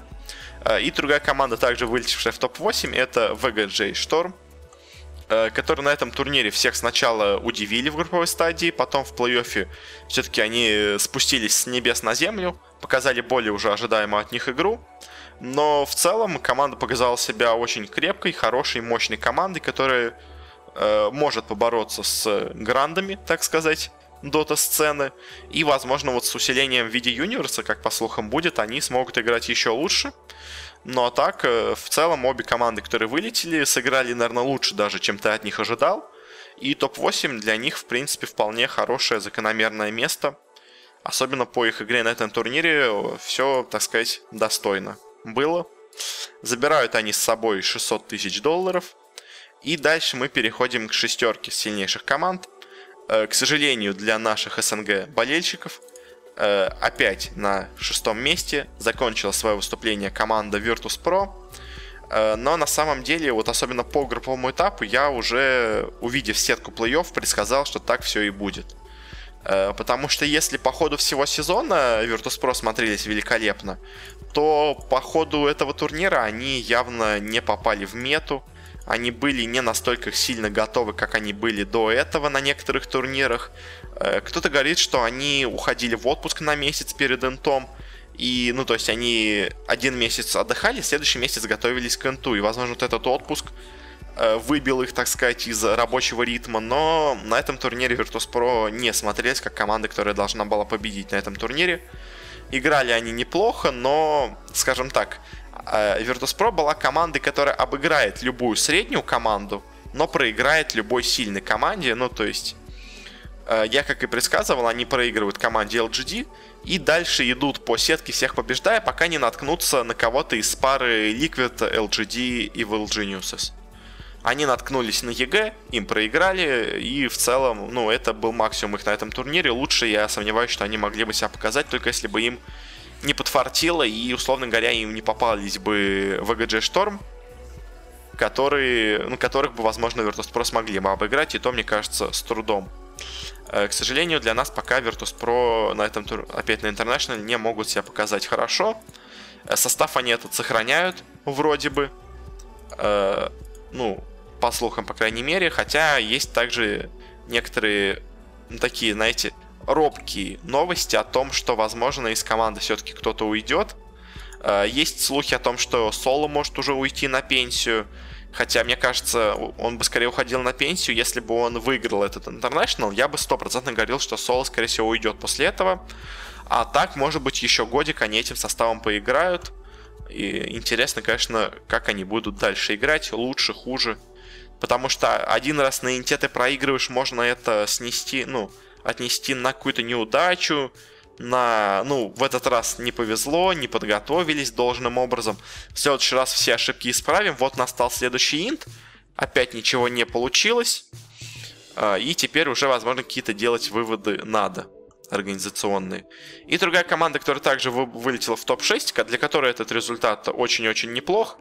Э, и другая команда, также вылетевшая в топ-8, это VGJ Storm, э, которые на этом турнире всех сначала удивили в групповой стадии, потом в плей-оффе все-таки они спустились с небес на землю, показали более уже ожидаемую от них игру. Но в целом команда показала себя очень крепкой, хорошей, мощной командой, которая э, может побороться с грандами, так сказать, дота-сцены. И, возможно, вот с усилением в виде юниверса, как по слухам будет, они смогут играть еще лучше. Ну а так, э, в целом, обе команды, которые вылетели, сыграли, наверное, лучше даже, чем ты от них ожидал. И топ-8 для них, в принципе, вполне хорошее закономерное место. Особенно по их игре на этом турнире все, так сказать, достойно было. Забирают они с собой 600 тысяч долларов. И дальше мы переходим к шестерке сильнейших команд. Э, к сожалению, для наших СНГ болельщиков э, опять на шестом месте закончила свое выступление команда Virtus.pro. Э, но на самом деле, вот особенно по групповому этапу, я уже, увидев сетку плей-офф, предсказал, что так все и будет. Потому что если по ходу всего сезона Virtus.pro смотрелись великолепно, то по ходу этого турнира они явно не попали в мету они были не настолько сильно готовы, как они были до этого на некоторых турнирах. Э, кто-то говорит, что они уходили в отпуск на месяц перед интом. И, ну, то есть они один месяц отдыхали, следующий месяц готовились к инту. И, возможно, вот этот отпуск э, выбил их, так сказать, из рабочего ритма. Но на этом турнире Virtus.pro не смотрелись как команда, которая должна была победить на этом турнире. Играли они неплохо, но, скажем так, Virtus.pro была командой, которая обыграет любую среднюю команду, но проиграет любой сильной команде. Ну, то есть, э, я как и предсказывал, они проигрывают команде LGD и дальше идут по сетке, всех побеждая, пока не наткнутся на кого-то из пары Liquid, LGD и Evil Geniuses. Они наткнулись на EG, им проиграли, и в целом, ну, это был максимум их на этом турнире. Лучше я сомневаюсь, что они могли бы себя показать, только если бы им не подфартило, и, условно говоря, им не попались бы VGJ Storm, которые, ну, которых бы, возможно, Virtus.pro смогли бы обыграть, и то, мне кажется, с трудом. Э, к сожалению, для нас пока Virtus.pro на этом тур, опять на International не могут себя показать хорошо. Э, состав они этот сохраняют, вроде бы. Э, ну, по слухам, по крайней мере. Хотя есть также некоторые ну, такие, знаете, робкие новости о том, что, возможно, из команды все-таки кто-то уйдет. Э, есть слухи о том, что Соло может уже уйти на пенсию. Хотя, мне кажется, он бы скорее уходил на пенсию, если бы он выиграл этот International. Я бы стопроцентно говорил, что Соло, скорее всего, уйдет после этого. А так, может быть, еще годик они этим составом поиграют. И интересно, конечно, как они будут дальше играть. Лучше, хуже. Потому что один раз на инте ты проигрываешь, можно это снести, ну, отнести на какую-то неудачу, на, ну, в этот раз не повезло, не подготовились должным образом. В следующий раз все ошибки исправим. Вот настал следующий инт. Опять ничего не получилось. А, и теперь уже, возможно, какие-то делать выводы надо организационные. И другая команда, которая также вылетела в топ-6, для которой этот результат очень-очень неплох,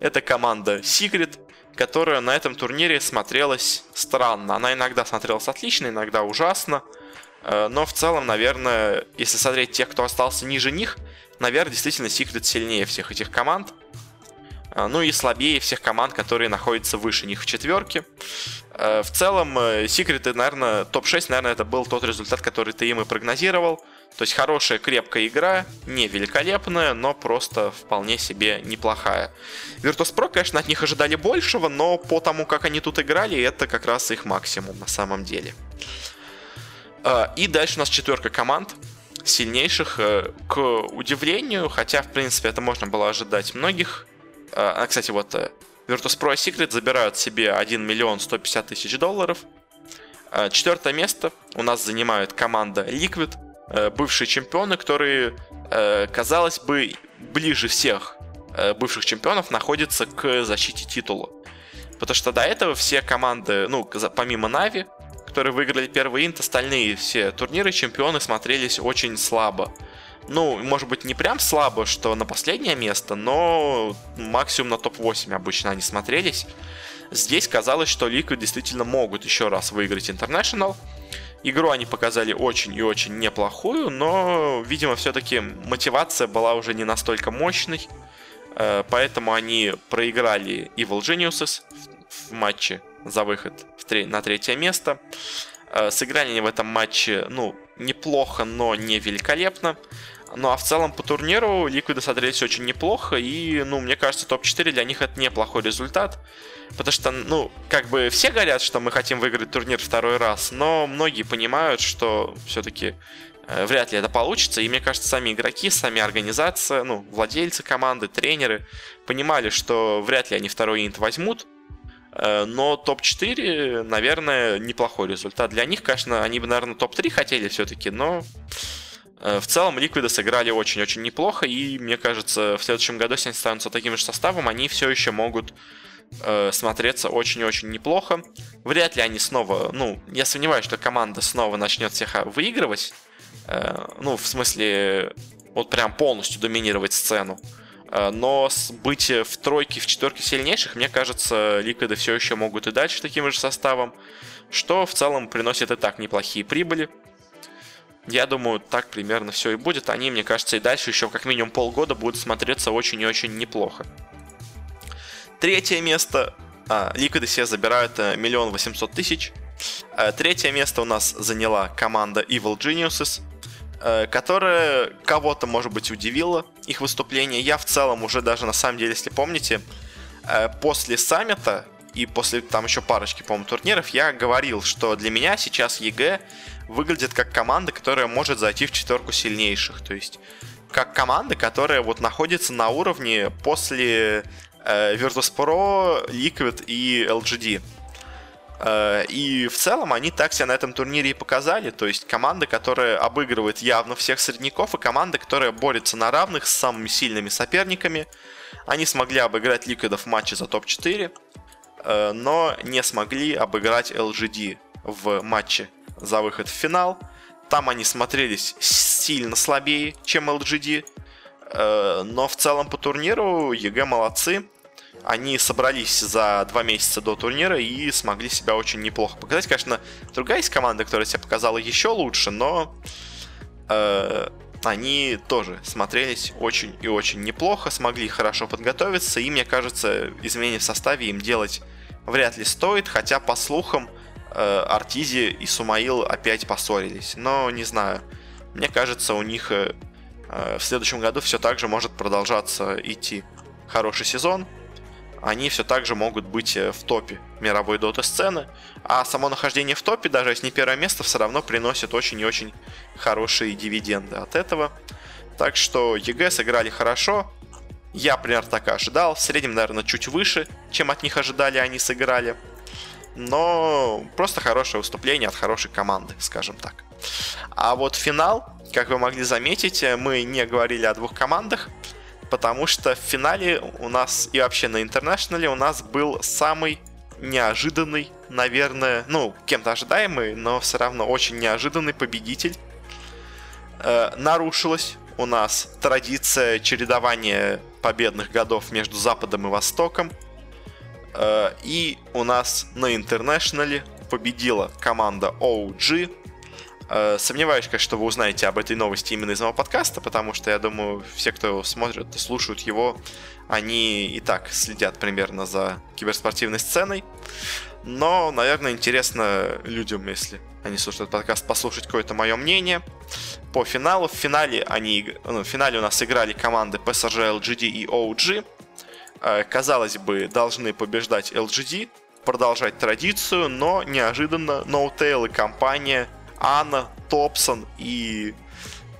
это команда Secret которая на этом турнире смотрелась странно. Она иногда смотрелась отлично, иногда ужасно. Э, но в целом, наверное, если смотреть тех, кто остался ниже них, наверное, действительно Secret сильнее всех этих команд. Э, ну и слабее всех команд, которые находятся выше них в четверке. Э, в целом, Secret, наверное, топ-6, наверное, это был тот результат, который ты им и прогнозировал. То есть хорошая, крепкая игра, не великолепная, но просто вполне себе неплохая. Virtus.pro, конечно, от них ожидали большего, но по тому, как они тут играли, это как раз их максимум на самом деле. А, и дальше у нас четверка команд сильнейших. Э, к удивлению, хотя, в принципе, это можно было ожидать многих. А, а кстати, вот э, Virtus.pro и Secret забирают себе 1 миллион 150 тысяч долларов. А, четвертое место у нас занимает команда Liquid – бывшие чемпионы, которые, э, казалось бы, ближе всех э, бывших чемпионов находятся к защите титула. Потому что до этого все команды, ну, помимо Нави, которые выиграли первый инт, остальные все турниры чемпионы смотрелись очень слабо. Ну, может быть, не прям слабо, что на последнее место, но максимум на топ-8 обычно они смотрелись. Здесь казалось, что Liquid действительно могут еще раз выиграть International. Игру они показали очень и очень неплохую, но, видимо, все-таки мотивация была уже не настолько мощной. Э, поэтому они проиграли Evil Geniuses в матче за выход на третье место. Э, сыграли они в этом матче, ну, неплохо, но не великолепно. Ну а в целом по турниру Ликвиды смотрелись очень неплохо, и, ну, мне кажется, топ-4 для них это неплохой результат. Потому что, ну, как бы все говорят, что мы хотим выиграть турнир второй раз, но многие понимают, что все-таки э, вряд ли это получится. И мне кажется, сами игроки, сами организация, ну, владельцы команды, тренеры понимали, что вряд ли они второй инт возьмут. Э, но топ-4, наверное, неплохой результат. Для них, конечно, они бы, наверное, топ-3 хотели все-таки, но в целом Ликвиды сыграли очень-очень неплохо, и мне кажется, в следующем году, если они останутся таким же составом, они все еще могут э, смотреться очень-очень неплохо. Вряд ли они снова, ну, я сомневаюсь, что команда снова начнет всех выигрывать, э, ну, в смысле, вот прям полностью доминировать сцену. Э, но быть в тройке, в четверке сильнейших, мне кажется, Ликвиды все еще могут и дальше таким же составом, что в целом приносит и так неплохие прибыли. Я думаю, так примерно все и будет. Они, мне кажется, и дальше еще как минимум полгода будут смотреться очень и очень неплохо. Третье место. А, Ликвиды себе забирают э, миллион восемьсот тысяч. Э, третье место у нас заняла команда Evil Geniuses – Э, которая кого-то, может быть, удивила их выступление. Я в целом уже даже, на самом деле, если помните, после саммита и после там еще парочки, по-моему, турниров, я говорил, что для меня сейчас EG выглядит как команда, которая может зайти в четверку сильнейших. То есть, как команда, которая вот находится на уровне после э, Virtus.pro, Liquid и LGD. Э, и в целом они так себя на этом турнире и показали. То есть команда, которая обыгрывает явно всех средняков, и команда, которая борется на равных с самыми сильными соперниками. Они смогли обыграть Ликвидов в матче за топ-4, э, но не смогли обыграть LGD в матче за выход в финал. Там они смотрелись сильно слабее, чем LGD. Э, но в целом по турниру EG молодцы они собрались за два месяца до турнира и смогли себя очень неплохо показать. Конечно, другая есть команда, которая себя показала еще лучше, но э, они тоже смотрелись очень и очень неплохо, смогли хорошо подготовиться, и мне кажется, изменения в составе им делать вряд ли стоит, хотя по слухам Артизи и Сумаил опять поссорились. Но не знаю, мне кажется, у них э, э в следующем году все так же может продолжаться идти хороший сезон они все так же могут быть э, в топе мировой доты сцены, а само нахождение в топе, даже если не первое место, все равно приносит очень и очень хорошие дивиденды от этого. Так что EG сыграли хорошо, я примерно так и ожидал, в среднем, наверное, чуть выше, чем от них ожидали они сыграли. Но просто хорошее выступление от хорошей команды, скажем так. А вот финал, как вы могли заметить, э, мы не говорили о двух командах, потому что в финале у нас и вообще на интернешнале у нас был самый неожиданный, наверное, ну, кем-то ожидаемый, но все равно очень неожиданный победитель. Э, нарушилась у нас традиция чередования победных годов между Западом и Востоком. Э, и у нас на интернешнале победила команда OG Э, сомневаюсь, конечно, что вы узнаете об этой новости именно из моего подкаста, потому что я думаю, все, кто смотрит и слушают его, они и так следят примерно за киберспортивной сценой. Но, наверное, интересно людям, если они слушают подкаст, послушать какое-то мое мнение. По финалу. В финале, они, ну, в финале у нас играли команды PSG, LGD и OG. Э, казалось бы, должны побеждать LGD, продолжать традицию, но неожиданно NoTail и компания Анна, Топсон и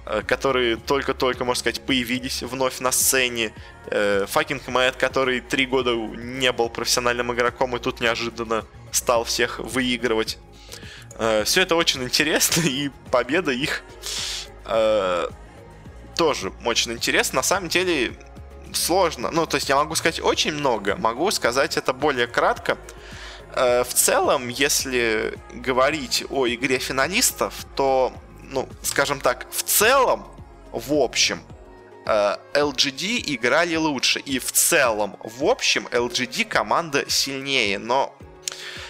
э, которые только-только, можно сказать, появились вновь на сцене. Факинг Мэтт, который три года не был профессиональным игроком и тут неожиданно стал всех выигрывать. Э, Все это очень интересно, и победа их э, тоже очень интересна. На самом деле сложно. Ну, то есть я могу сказать очень много, могу сказать это более кратко. Э, в целом, если говорить о игре финалистов, то, ну, скажем так, в целом, в общем, э, LGD играли лучше. И в целом, в общем, LGD команда сильнее. Но,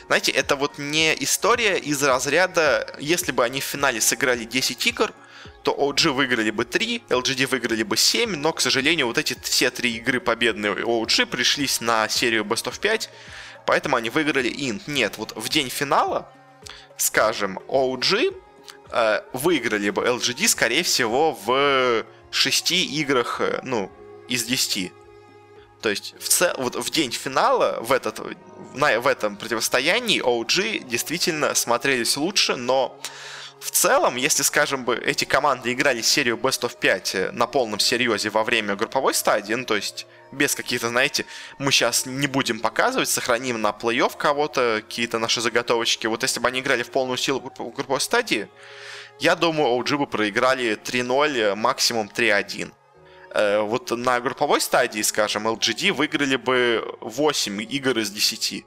знаете, это вот не история из разряда, если бы они в финале сыграли 10 игр, то OG выиграли бы 3, LGD выиграли бы 7, но, к сожалению, вот эти все три игры победные OG пришлись на серию Best of 5, поэтому они выиграли инт. Нет, вот в день финала, скажем, OG э, выиграли бы LGD, скорее всего, в 6 играх, э, ну, из 10. То есть в, цел, вот в день финала, в, этот, на, в этом противостоянии OG действительно смотрелись лучше, но в целом, если, скажем, бы эти команды играли серию Best of 5 э, на полном серьезе во время групповой стадии, ну, то есть без каких-то, знаете, мы сейчас не будем показывать, сохраним на плей-офф кого-то, какие-то наши заготовочки. Вот если бы они играли в полную силу в групповой стадии, я думаю, OG бы проиграли 3-0, э, максимум 3-1. Э, вот на групповой стадии, скажем, LGD выиграли бы 8 игр из 10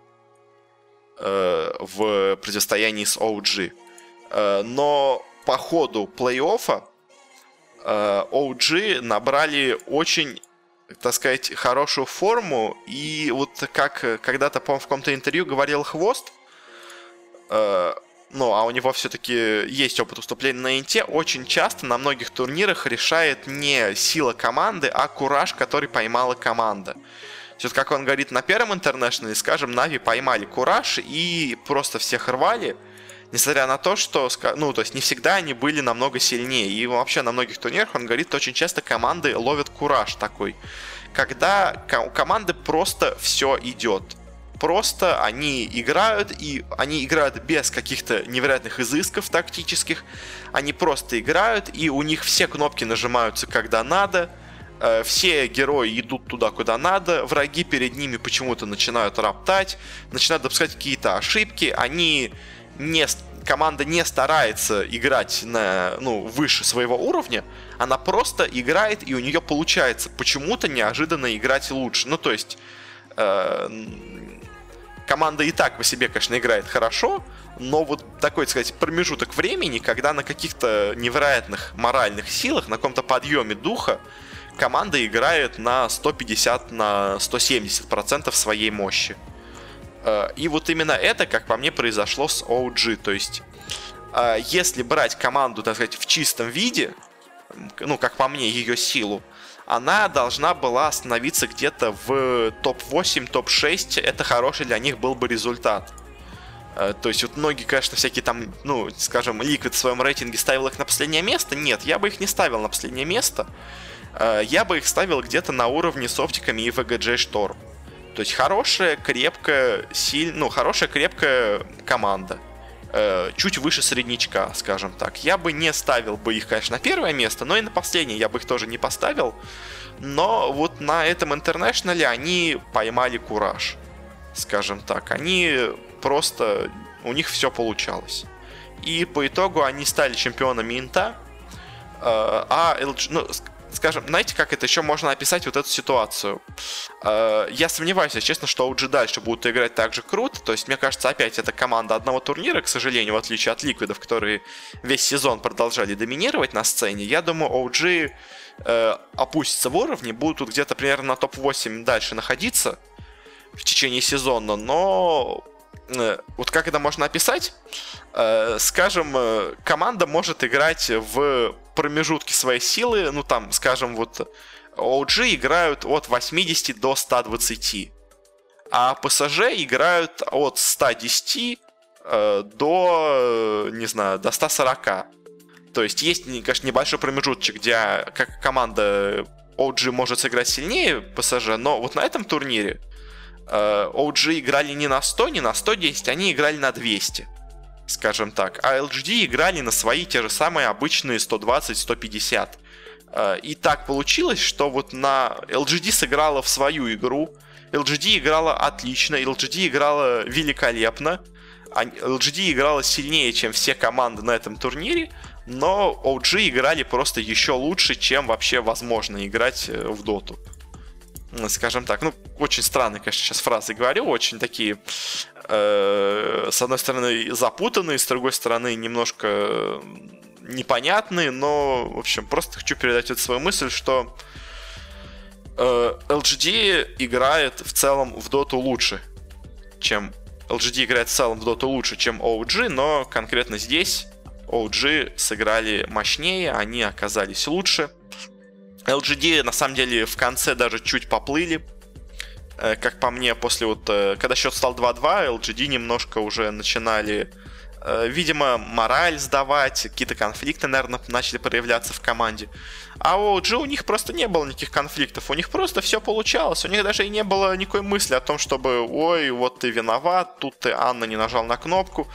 в противостоянии с OG. Э, но по ходу плей-оффа OG э, набрали очень, так сказать, хорошую форму. И вот как когда-то, по-моему, в каком-то интервью говорил Хвост, э, ну, а у него все-таки есть опыт выступления на Инте, очень часто на многих турнирах решает не сила команды, а кураж, который поймала команда. Все как он говорит на первом интернешнале, скажем, Нави поймали кураж и просто всех рвали – несмотря на то, что, ну, то есть не всегда они были намного сильнее. И вообще на многих турнирах, он говорит, очень часто команды ловят кураж такой. Когда у команды просто все идет. Просто они играют, и они играют без каких-то невероятных изысков тактических. Они просто играют, и у них все кнопки нажимаются, когда надо. Э, все герои идут туда, куда надо. Враги перед ними почему-то начинают роптать, начинают допускать какие-то ошибки. Они не, команда не старается играть на, ну, выше своего уровня, она просто играет, и у нее получается почему-то неожиданно играть лучше. Ну, то есть, э, команда и так по себе, конечно, играет хорошо, но вот такой, так сказать, промежуток времени, когда на каких-то невероятных моральных силах, на каком-то подъеме духа, команда играет на 150, на 170 процентов своей мощи. Э, и вот именно это, как по мне, произошло с OG. То есть, э, если брать команду, так сказать, в чистом виде, ну, как по мне, ее силу, она должна была остановиться где-то в топ-8, топ-6. Это хороший для них был бы результат. Э, то есть вот многие, конечно, всякие там, ну, скажем, Liquid в своем рейтинге ставил их на последнее место. Нет, я бы их не ставил на последнее место. Я бы их ставил где-то на уровне с оптиками и VGJ Storm. То есть хорошая, крепкая, сильная, ну, хорошая, крепкая команда. Э, чуть выше среднячка, скажем так. Я бы не ставил бы их, конечно, на первое место, но и на последнее я бы их тоже не поставил. Но вот на этом интернешнале они поймали кураж, скажем так. Они просто... У них все получалось. И по итогу они стали чемпионами Инта. Э, а OG, ну, скажем, знаете, как это еще можно описать вот эту ситуацию? Э, я сомневаюсь, если честно, что OG дальше будут играть так же круто. То есть, мне кажется, опять это команда одного турнира, к сожалению, в отличие от Ликвидов, которые весь сезон продолжали доминировать на сцене. Я думаю, OG э, опустится в уровне, будут тут где-то примерно на топ-8 дальше находиться в течение сезона, но э, вот как это можно описать? Скажем, команда может играть в промежутке своей силы, ну там, скажем, вот OG играют от 80 до 120, а PSG играют от 110 э, до, э, не знаю, до 140. То есть есть, конечно, небольшой промежуточек, где как команда OG может сыграть сильнее PSG, но вот на этом турнире э, OG играли не на 100, не на 110, они играли на 200 скажем так. А LGD играли на свои те же самые обычные 120-150. Э, и так получилось, что вот на LGD сыграла в свою игру. LGD играла отлично, LGD играла великолепно. LGD играла сильнее, чем все команды на этом турнире, но OG играли просто еще лучше, чем вообще возможно играть э, в доту скажем так, ну, очень странные, конечно, сейчас фразы говорю, очень такие, э, с одной стороны, запутанные, с другой стороны, немножко непонятные, но, в общем, просто хочу передать эту свою мысль, что э, LGD играет в целом в доту лучше, чем... LGD играет в целом в доту лучше, чем OG, но конкретно здесь OG сыграли мощнее, они оказались лучше. LGD на самом деле в конце даже чуть поплыли. Э, как по мне, после вот, э, когда счет стал 2-2, LGD немножко уже начинали, э, видимо, мораль сдавать, какие-то конфликты, наверное, начали проявляться в команде. А у OG у них просто не было никаких конфликтов, у них просто все получалось, у них даже и не было никакой мысли о том, чтобы, ой, вот ты виноват, тут ты Анна не нажал на кнопку,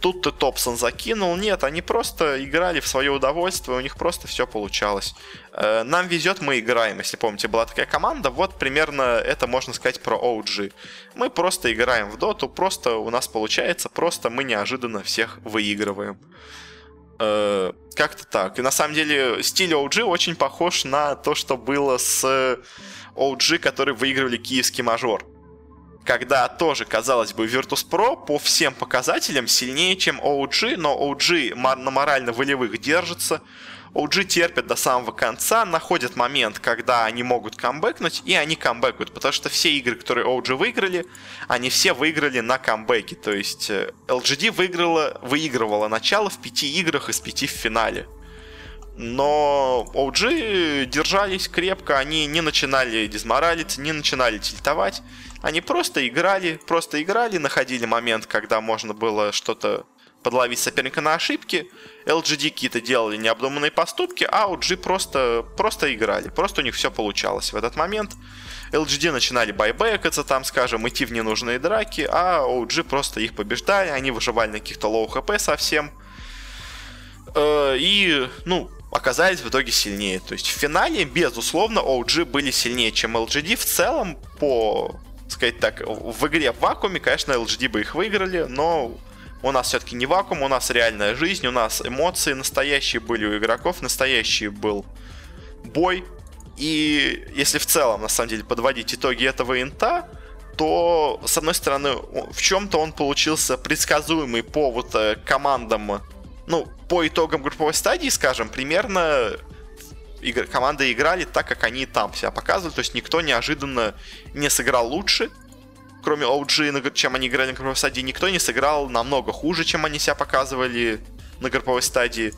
тут ты Топсон закинул. Нет, они просто играли в свое удовольствие, у них просто все получалось. Э, нам везет, мы играем. Если помните, была такая команда, вот примерно это можно сказать про OG. Мы просто играем в доту, просто у нас получается, просто мы неожиданно всех выигрываем. Э, как-то так. И на самом деле стиль OG очень похож на то, что было с OG, которые выигрывали киевский мажор. Когда тоже, казалось бы, Virtus.pro по всем показателям сильнее, чем OG, но OG на морально-волевых держится. OG терпят до самого конца, находят момент, когда они могут камбэкнуть, и они камбэкают, потому что все игры, которые OG выиграли, они все выиграли на камбэке, то есть э, LGD выиграла, выигрывала начало в пяти играх из пяти в финале. Но OG держались крепко, они не начинали дизморалиться, не начинали тильтовать. Они просто играли, просто играли, находили момент, когда можно было что-то подловить соперника на ошибки. LGD какие-то делали необдуманные поступки, а OG просто, просто играли. Просто у них все получалось в этот момент. LGD начинали байбекаться, там, скажем, идти в ненужные драки, а OG просто их побеждали, они выживали на каких-то low хп совсем. Э, и, ну, оказались в итоге сильнее. То есть в финале, безусловно, OG были сильнее, чем LGD. В целом, по, сказать так, в игре в вакууме, конечно, LGD бы их выиграли, но у нас все-таки не вакуум, у нас реальная жизнь, у нас эмоции настоящие были у игроков, настоящий был бой. И если в целом, на самом деле, подводить итоги этого инта, то, с одной стороны, в чем-то он получился предсказуемый по вот э, командам, ну, по итогам групповой стадии, скажем, примерно игр, команды играли так, как они там себя показывали, то есть никто неожиданно не сыграл лучше, кроме OG, чем они играли на групповой стадии, никто не сыграл намного хуже, чем они себя показывали на групповой стадии.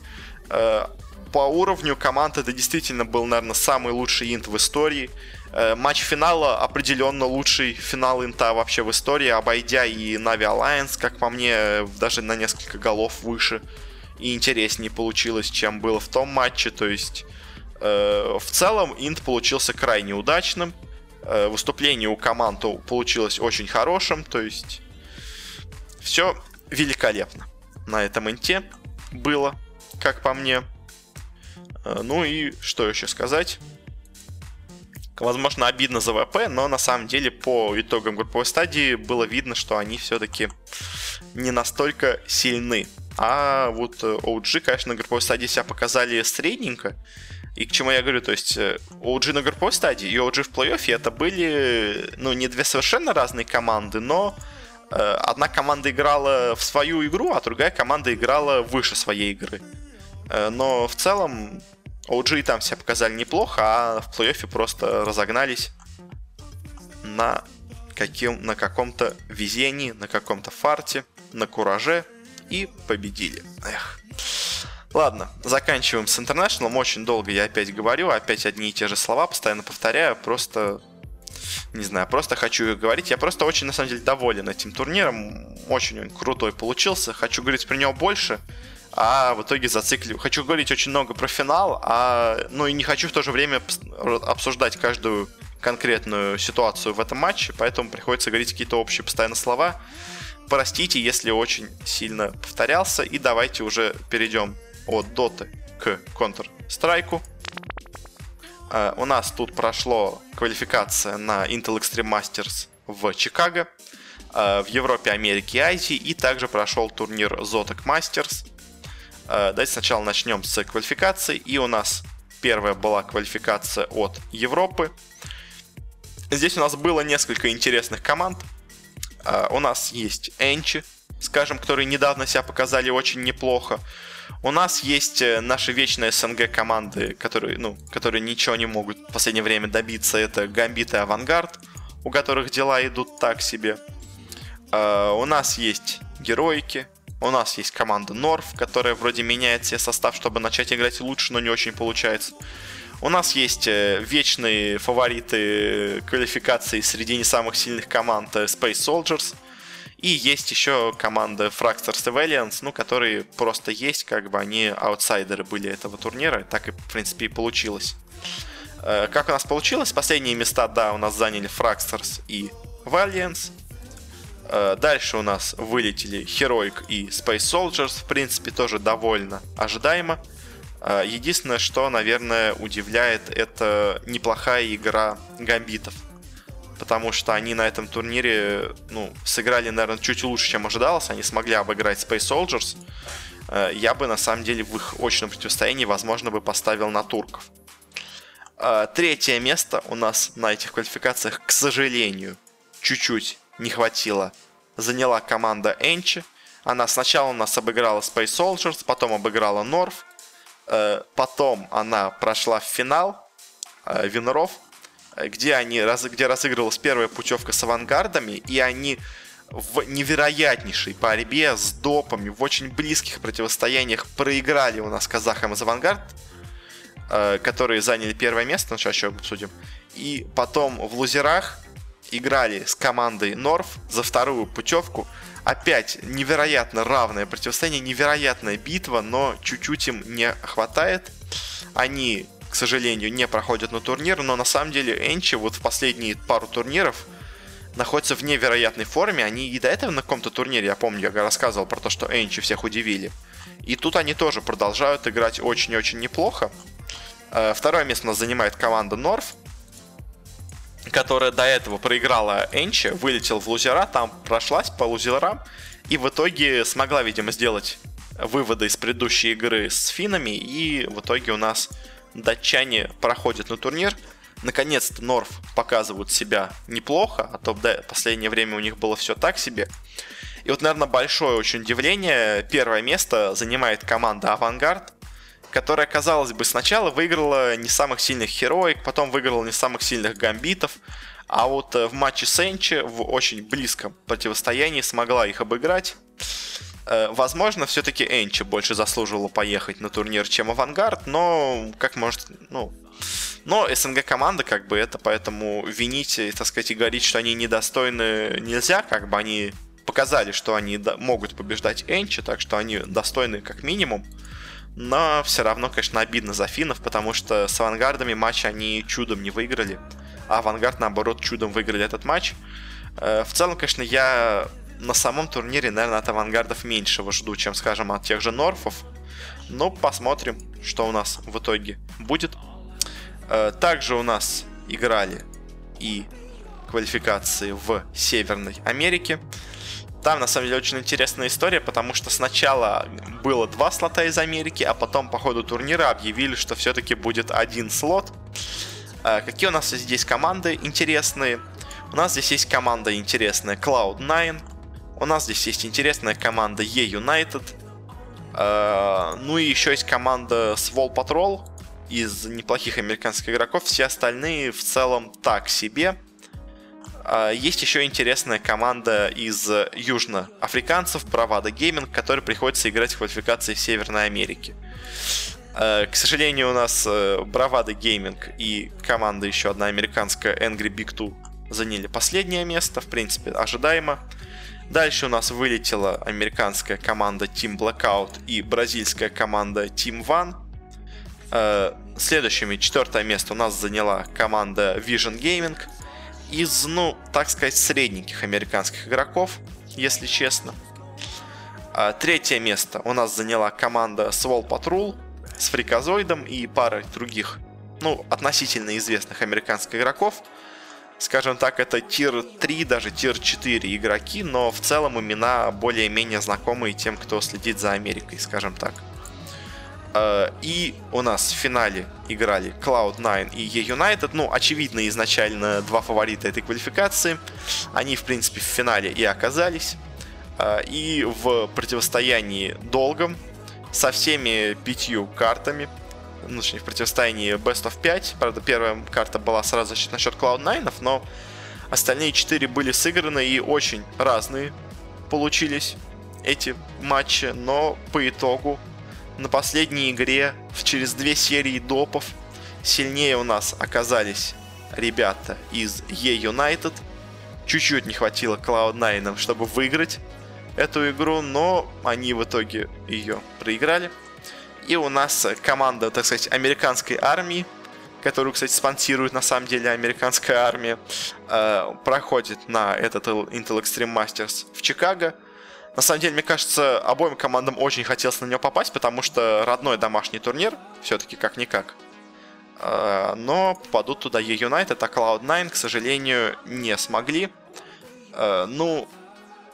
Э, по уровню команд это действительно был, наверное, самый лучший инт в истории. Э, матч финала определенно лучший финал инта вообще в истории, обойдя и Navi Alliance, как по мне, даже на несколько голов выше и интереснее получилось, чем было в том матче. То есть э, в целом инт получился крайне удачным. Э, выступление у команд получилось очень хорошим, то есть все великолепно на этом инте было, как по мне. Э, ну и что еще сказать? Возможно, обидно за ВП, но на самом деле по итогам групповой стадии было видно, что они все-таки не настолько сильны. А вот OG, конечно, на групповой стадии себя показали средненько. И к чему я говорю, то есть OG э, на групповой стадии и OG в плей-оффе это были, ну, не две совершенно разные команды, но э, одна команда играла в свою игру, а другая команда играла выше своей игры. Э, но в целом OG там себя показали неплохо, а в плей-оффе просто разогнались на, каким, на каком-то везении, на каком-то фарте, на кураже и победили. Эх. Ладно, заканчиваем с International. Очень долго я опять говорю, опять одни и те же слова, постоянно повторяю. Просто, не знаю, просто хочу говорить. Я просто очень, на самом деле, доволен этим турниром. Очень он крутой получился. Хочу говорить про него больше, а в итоге зациклю. Хочу говорить очень много про финал, а, ну и не хочу в то же время обсуждать каждую конкретную ситуацию в этом матче, поэтому приходится говорить какие-то общие постоянно слова. Простите, если очень сильно повторялся, и давайте уже перейдем от Доты к Counter-Strike. Uh, у нас тут прошло квалификация на Intel Extreme Masters в Чикаго, uh, в Европе, Америке и Азии, и также прошел турнир Zotac Masters. Uh, давайте сначала начнем с квалификации, и у нас первая была квалификация от Европы. Здесь у нас было несколько интересных команд. У нас есть Энчи, скажем, которые недавно себя показали очень неплохо. У нас есть э, наши вечные СНГ команды, которые, ну, которые ничего не могут в последнее время добиться. Это Гамбит и Авангард, у которых дела идут так себе. У нас есть героики, у нас есть команда Норф, которая вроде меняет себе состав, чтобы начать играть лучше, но не очень получается. У нас есть э, вечные фавориты квалификации среди не самых сильных команд Space Soldiers – И есть еще команда Fractors и Valiants, ну, которые просто есть, как бы они аутсайдеры были этого турнира. Так и, в принципе, и получилось. Э, как у нас получилось? Последние места, да, у нас заняли Fractors и Valiants. Э, дальше у нас вылетели Heroic и Space Soldiers. В принципе, тоже довольно ожидаемо. Э, единственное, что, наверное, удивляет, это неплохая игра гамбитов потому что они на этом турнире, ну, сыграли, наверное, чуть лучше, чем ожидалось. Они смогли обыграть Space Soldiers. Э, я бы, на самом деле, в их очном противостоянии, возможно, бы поставил на турков. Третье место у нас на этих квалификациях, к сожалению, чуть-чуть не хватило. Заняла команда Энчи. Она сначала у нас обыграла Space Soldiers, потом обыграла Норф. Э, потом она прошла в финал Виноров где, они, где разыгрывалась первая путевка с авангардами, и они в невероятнейшей борьбе с допами, в очень близких противостояниях проиграли у нас казахам из авангард, э, которые заняли первое место, ну сейчас еще обсудим. И потом в лузерах играли с командой Норф за вторую путевку. Опять невероятно равное противостояние, невероятная битва, но чуть-чуть им не хватает. Они к сожалению, не проходят на турнир, но на самом деле Энчи вот в последние пару турниров находятся в невероятной форме. Они и до этого на каком-то турнире, я помню, я рассказывал про то, что Энчи всех удивили. И тут они тоже продолжают играть очень-очень неплохо. Э, второе место у нас занимает команда Норф, которая до этого проиграла Энчи, вылетел в лузера, там прошлась по лузерам, и в итоге смогла, видимо, сделать выводы из предыдущей игры с финами, и в итоге у нас датчане проходят на турнир. Наконец-то Норф показывают себя неплохо, а то в последнее время у них было все так себе. И вот, наверное, большое очень удивление. Первое место занимает команда Авангард, которая, казалось бы, сначала выиграла не самых сильных Хероик, потом выиграла не самых сильных Гамбитов, а вот э, в матче Энчи в очень близком противостоянии смогла их обыграть. Э, возможно, все-таки Энчи больше заслуживала поехать на турнир, чем Авангард, но как может, ну, но СНГ команда, как бы это, поэтому винить, так сказать, и говорить, что они недостойны нельзя, как бы они показали, что они могут побеждать Энчи, так что они достойны как минимум. Но все равно, конечно, обидно за финнов, потому что с авангардами матч они чудом не выиграли, а авангард, наоборот, чудом выиграли этот матч. Э, в целом, конечно, я на самом турнире, наверное, от авангардов меньшего жду, чем, скажем, от тех же норфов. Но посмотрим, что у нас в итоге будет. Э, также у нас играли и квалификации в Северной Америке. Там, на самом деле, очень интересная история, потому что сначала было два слота из Америки, а потом по ходу турнира объявили, что все-таки будет один слот. Э, какие у нас здесь команды интересные? У нас здесь есть команда интересная Cloud9, у нас здесь есть интересная команда E-United. Э, ну и еще есть команда Swall Patrol из неплохих американских игроков. Все остальные в целом так себе. Э, есть еще интересная команда из южноафриканцев, Bravado Gaming, которой приходится играть в квалификации Северной Америке. Э, к сожалению, у нас Bravado Gaming и команда еще одна американская Angry Big Two заняли последнее место, в принципе, ожидаемо. Дальше у нас вылетела американская команда Team Blackout и бразильская команда Team One. Э, следующими четвертое место у нас заняла команда Vision Gaming из, ну, так сказать, средненьких американских игроков, если честно. Э, третье место у нас заняла команда Swall Patrol с Фриказоидом и парой других, ну, относительно известных американских игроков скажем так, это тир 3, даже тир 4 игроки, но в целом имена более-менее знакомые тем, кто следит за Америкой, скажем так. Э, и у нас в финале играли Cloud9 и E-United. Ну, очевидно, изначально два фаворита этой квалификации. Они, в принципе, в финале и оказались. Э, и в противостоянии долгом со всеми пятью картами ну, точнее, в противостоянии Best of 5. Правда, первая карта была сразу насчет Cloud9, но остальные четыре были сыграны и очень разные получились эти матчи, но по итогу на последней игре через две серии допов сильнее у нас оказались ребята из E-United. чуть-чуть не хватило Cloud9, чтобы выиграть эту игру, но они в итоге ее проиграли. И у нас команда, так сказать, американской армии, которую, кстати, спонсирует на самом деле американская армия, э, проходит на этот Intel Extreme Masters в Чикаго. На самом деле, мне кажется, обоим командам очень хотелось на него попасть, потому что родной домашний турнир, все-таки как-никак. Э, но попадут туда E-United, а Cloud9, к сожалению, не смогли. Э, ну,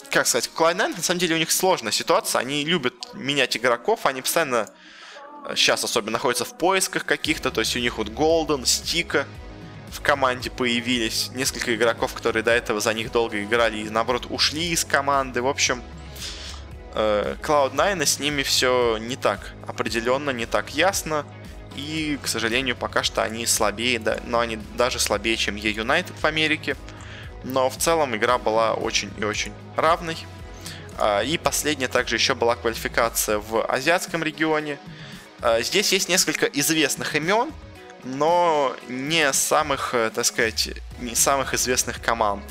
как сказать, Cloud9, на самом деле, у них сложная ситуация. Они любят менять игроков, они постоянно сейчас особенно находятся в поисках каких-то, то есть у них вот Голден, Стика в команде появились, несколько игроков, которые до этого за них долго играли и наоборот ушли из команды, в общем, Cloud9 с ними все не так определенно, не так ясно, и, к сожалению, пока что они слабее, да, но они даже слабее, чем E-United в Америке, но в целом игра была очень и очень равной. А, и последняя также еще была квалификация в азиатском регионе, а, здесь есть несколько известных имен, но не самых, э, так сказать, не самых известных команд.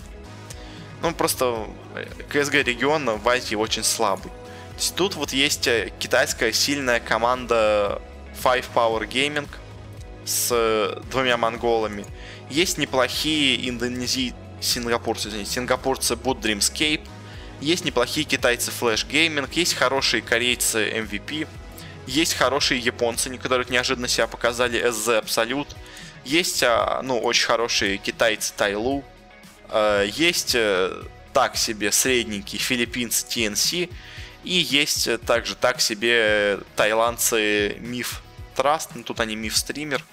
Ну, просто CSGO регион в Азии очень слабый. То есть тут вот есть э, китайская сильная команда Five Power Gaming с э, двумя монголами. Есть неплохие индонезии... сингапурцы, извините, сингапурцы Boot Dreamscape. Есть неплохие китайцы Flash Gaming. Есть хорошие корейцы MVP. Есть хорошие японцы, которые неожиданно себя показали, SZ Absolute. Есть, а, ну, очень хорошие китайцы Тайлу. А, есть э, так себе средненький филиппинцы TNC. И есть э, также так себе тайландцы Миф Траст. Ну, тут они Миф Стример.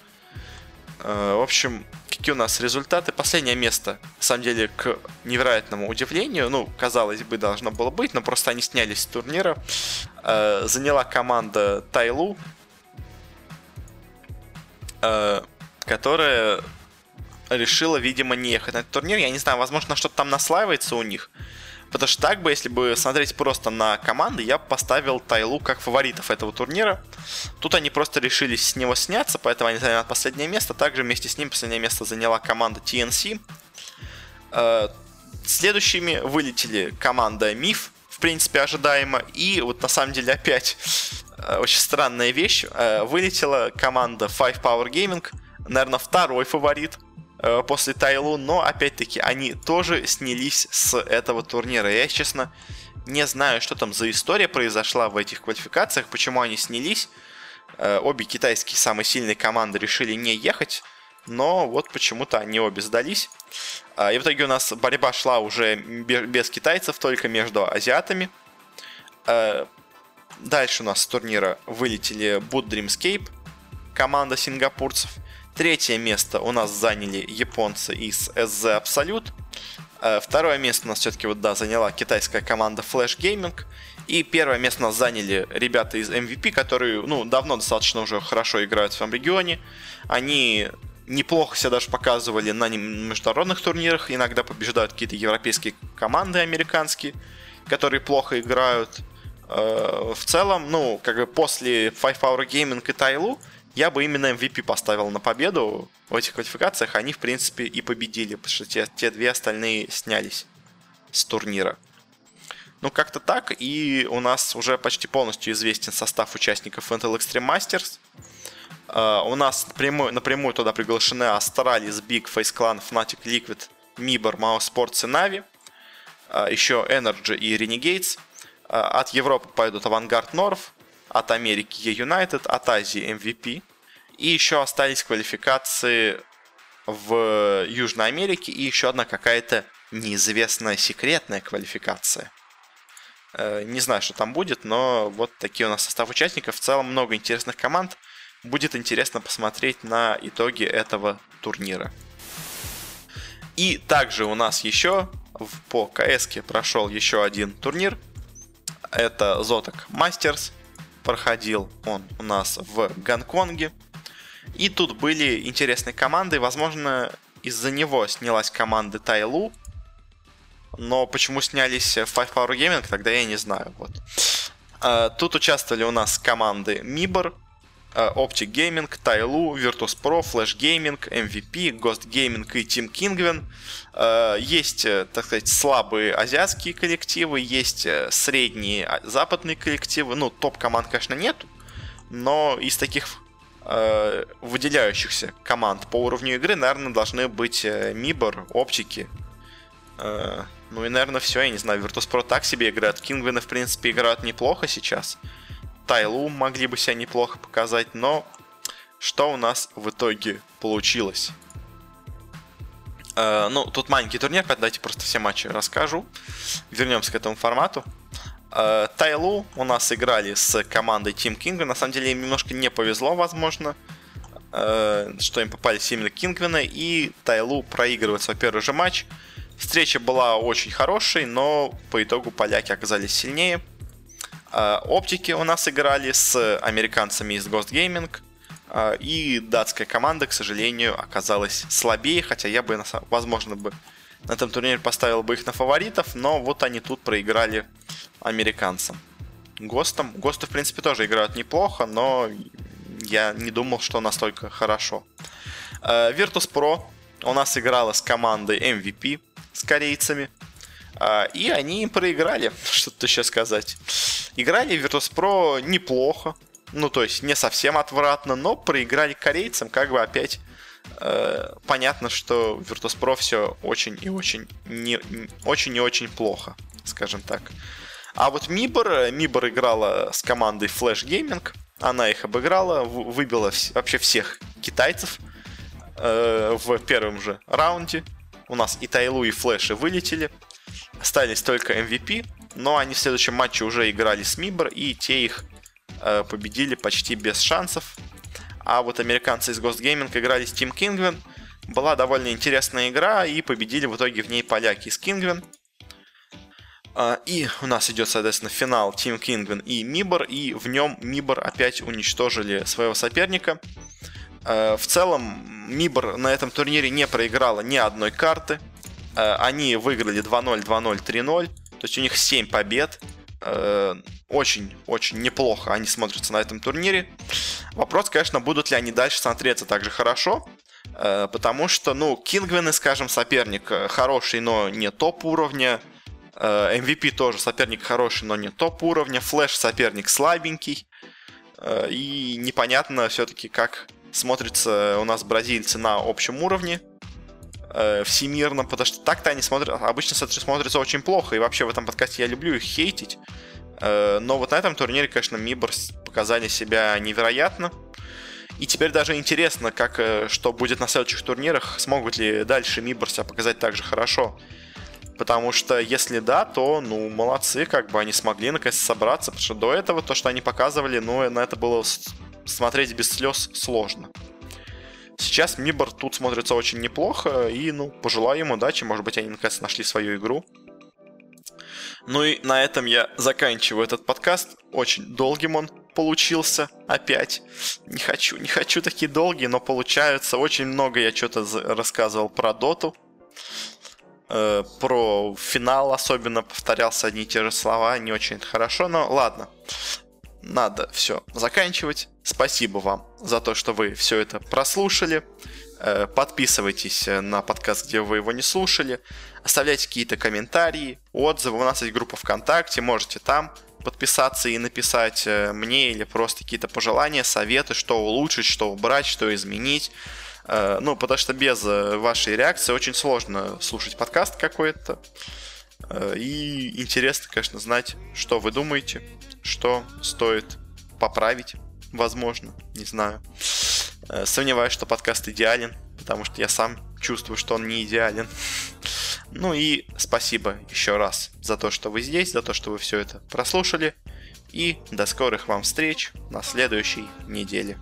В общем, какие у нас результаты. Последнее место, на самом деле, к невероятному удивлению, ну, казалось бы, должно было быть, но просто они снялись с турнира. Э, заняла команда Тайлу, э, которая решила, видимо, не ехать на этот турнир. Я не знаю, возможно, что-то там наслаивается у них. Потому что так бы, если бы смотреть просто на команды, я поставил Тайлу как фаворитов этого турнира. Тут они просто решили с него сняться, поэтому они заняли последнее место. Также вместе с ним последнее место заняла команда TNC. Э, следующими вылетели команда Миф, в принципе, ожидаемо. И вот на самом деле опять э, очень странная вещь. Э, вылетела команда Five Power Gaming, наверное, второй фаворит после Тайлу, но опять-таки они тоже снялись с этого турнира. Я, честно, не знаю, что там за история произошла в этих квалификациях, почему они снялись. Э, обе китайские самые сильные команды решили не ехать, но вот почему-то они обе сдались. Э, и в итоге у нас борьба шла уже без китайцев, только между азиатами. Дальше у нас с турнира вылетели Boot Dreamscape, команда сингапурцев. Третье место у нас заняли японцы из SZ Absolute. Э, второе место у нас все-таки вот, да, заняла китайская команда Flash Gaming. И первое место у нас заняли ребята из MVP, которые, ну, давно достаточно уже хорошо играют в своем регионе. Они неплохо себя даже показывали на международных турнирах. Иногда побеждают какие-то европейские команды американские, которые плохо играют. Э, в целом, ну, как бы после Five Hour Gaming и Тайлу, я бы именно MVP поставил на победу в этих квалификациях. Они, в принципе, и победили, потому что те, те две остальные снялись с турнира. Ну, как-то так. И у нас уже почти полностью известен состав участников Intel Extreme Masters. Uh, у нас напрямую, напрямую туда приглашены Astralis, Big, Face Clan, Fnatic, Liquid, Mibor, Sports и Navi. Uh, еще Energy и Renegades. Uh, от Европы пойдут Avangard North, от Америки E-United, от Азии MVP. И еще остались квалификации в Южной Америке и еще одна какая-то неизвестная секретная квалификация. Э, не знаю, что там будет, но вот такие у нас состав участников. В целом много интересных команд. Будет интересно посмотреть на итоги этого турнира. И также у нас еще по КС прошел еще один турнир. Это Zotac Masters проходил он у нас в Гонконге. И тут были интересные команды. Возможно, из-за него снялась команда Тайлу. Но почему снялись Five Power Gaming, тогда я не знаю. Вот. А, тут участвовали у нас команды Мибор, Optic Gaming, Tailu, Virtus.pro, Flash Gaming, MVP, Ghost Gaming и Team Kingwin. Есть, так сказать, слабые азиатские коллективы, есть средние а, западные коллективы. Ну, топ-команд, конечно, нету, но из таких э, выделяющихся команд по уровню игры, наверное, должны быть э, Мибор, Оптики. Э, ну и, наверное, все, я не знаю, Virtus.pro так себе играют. Кингвины, в принципе, играют неплохо сейчас. Тайлу могли бы себя неплохо показать, но что у нас в итоге получилось? Э, ну, тут маленький турнир, давайте просто все матчи расскажу. Вернемся к этому формату. Э, Тайлу у нас играли с командой Team King. На самом деле им немножко не повезло, возможно, э, что им попались именно Кингвины. И Тайлу проигрывает свой первый же матч. Встреча была очень хорошей, но по итогу поляки оказались сильнее. Э, оптики у нас играли с американцами из Ghost Gaming. И датская команда, к сожалению, оказалась слабее, хотя я бы, возможно, бы на этом турнире поставил бы их на фаворитов, но вот они тут проиграли американцам. Гостом. Госты, в принципе, тоже играют неплохо, но я не думал, что настолько хорошо. Э, Virtus.pro у нас играла с командой MVP, с корейцами. Э, и они проиграли, что-то еще сказать. Играли Virtus.pro неплохо. Ну, то есть, не совсем отвратно, но проиграли корейцам, как бы опять э, понятно, что Virtus.pro все очень и очень не, очень и очень плохо, скажем так. А вот Мибор, Мибор играла с командой Flash Gaming, она их обыграла, выбила вообще всех китайцев э, в первом же раунде. У нас и Тайлу, и Флэши вылетели. Остались только MVP, но они в следующем матче уже играли с Мибор, и те их э, победили почти без шансов. А вот американцы из Ghost Gaming играли с Team Kingwin. Была довольно интересная игра, и победили в итоге в ней поляки из Kingwin. А, и у нас идет, соответственно, финал Team Kingwin и Мибор, и в нем Мибор опять уничтожили своего соперника. А, в целом, Мибор на этом турнире не проиграла ни одной карты. А, они выиграли 2-0, 2-0, 3-0. То есть у них 7 побед. Очень-очень неплохо они смотрятся на этом турнире. Вопрос, конечно, будут ли они дальше смотреться так же хорошо. Потому что, ну, Кингвины, скажем, соперник хороший, но не топ уровня. MVP э, тоже соперник хороший, но не топ уровня. Флэш соперник слабенький. Э, и непонятно все-таки, как смотрится у нас бразильцы на общем уровне э, всемирном, потому что так-то они смотрят, обычно смотрятся очень плохо, и вообще в этом подкасте я люблю их хейтить, но вот на этом турнире, конечно, Миборс показали себя невероятно, и теперь даже интересно, как, что будет на следующих турнирах, смогут ли дальше Мибор показать так же хорошо, Потому что если да, то, ну, молодцы, как бы они смогли наконец собраться, потому что до этого то, что они показывали, ну, на это было смотреть без слез сложно. Сейчас Мибор тут смотрится очень неплохо, и, ну, пожелаю им удачи, может быть, они наконец нашли свою игру. Ну и на этом я заканчиваю этот подкаст. Очень долгим он получился опять. Не хочу, не хочу такие долгие, но получаются. Очень много я что-то рассказывал про доту. Э, про финал особенно повторялся одни и те же слова, не очень хорошо, но ладно. Надо все заканчивать. Спасибо вам за то, что вы все это прослушали. Э, подписывайтесь на подкаст, где вы его не слушали. Оставляйте какие-то комментарии, отзывы. У нас есть группа ВКонтакте, можете там подписаться и написать э, мне или просто какие-то пожелания, советы, что улучшить, что убрать, что изменить. Э, ну, потому что без э, вашей реакции очень сложно слушать подкаст какой-то. Э, и интересно, конечно, знать, что вы думаете, что стоит поправить, возможно, не знаю. Сомневаюсь, что подкаст идеален, потому что я сам чувствую, что он не идеален. Ну и спасибо еще раз за то, что вы здесь, за то, что вы все это прослушали. И до скорых вам встреч на следующей неделе.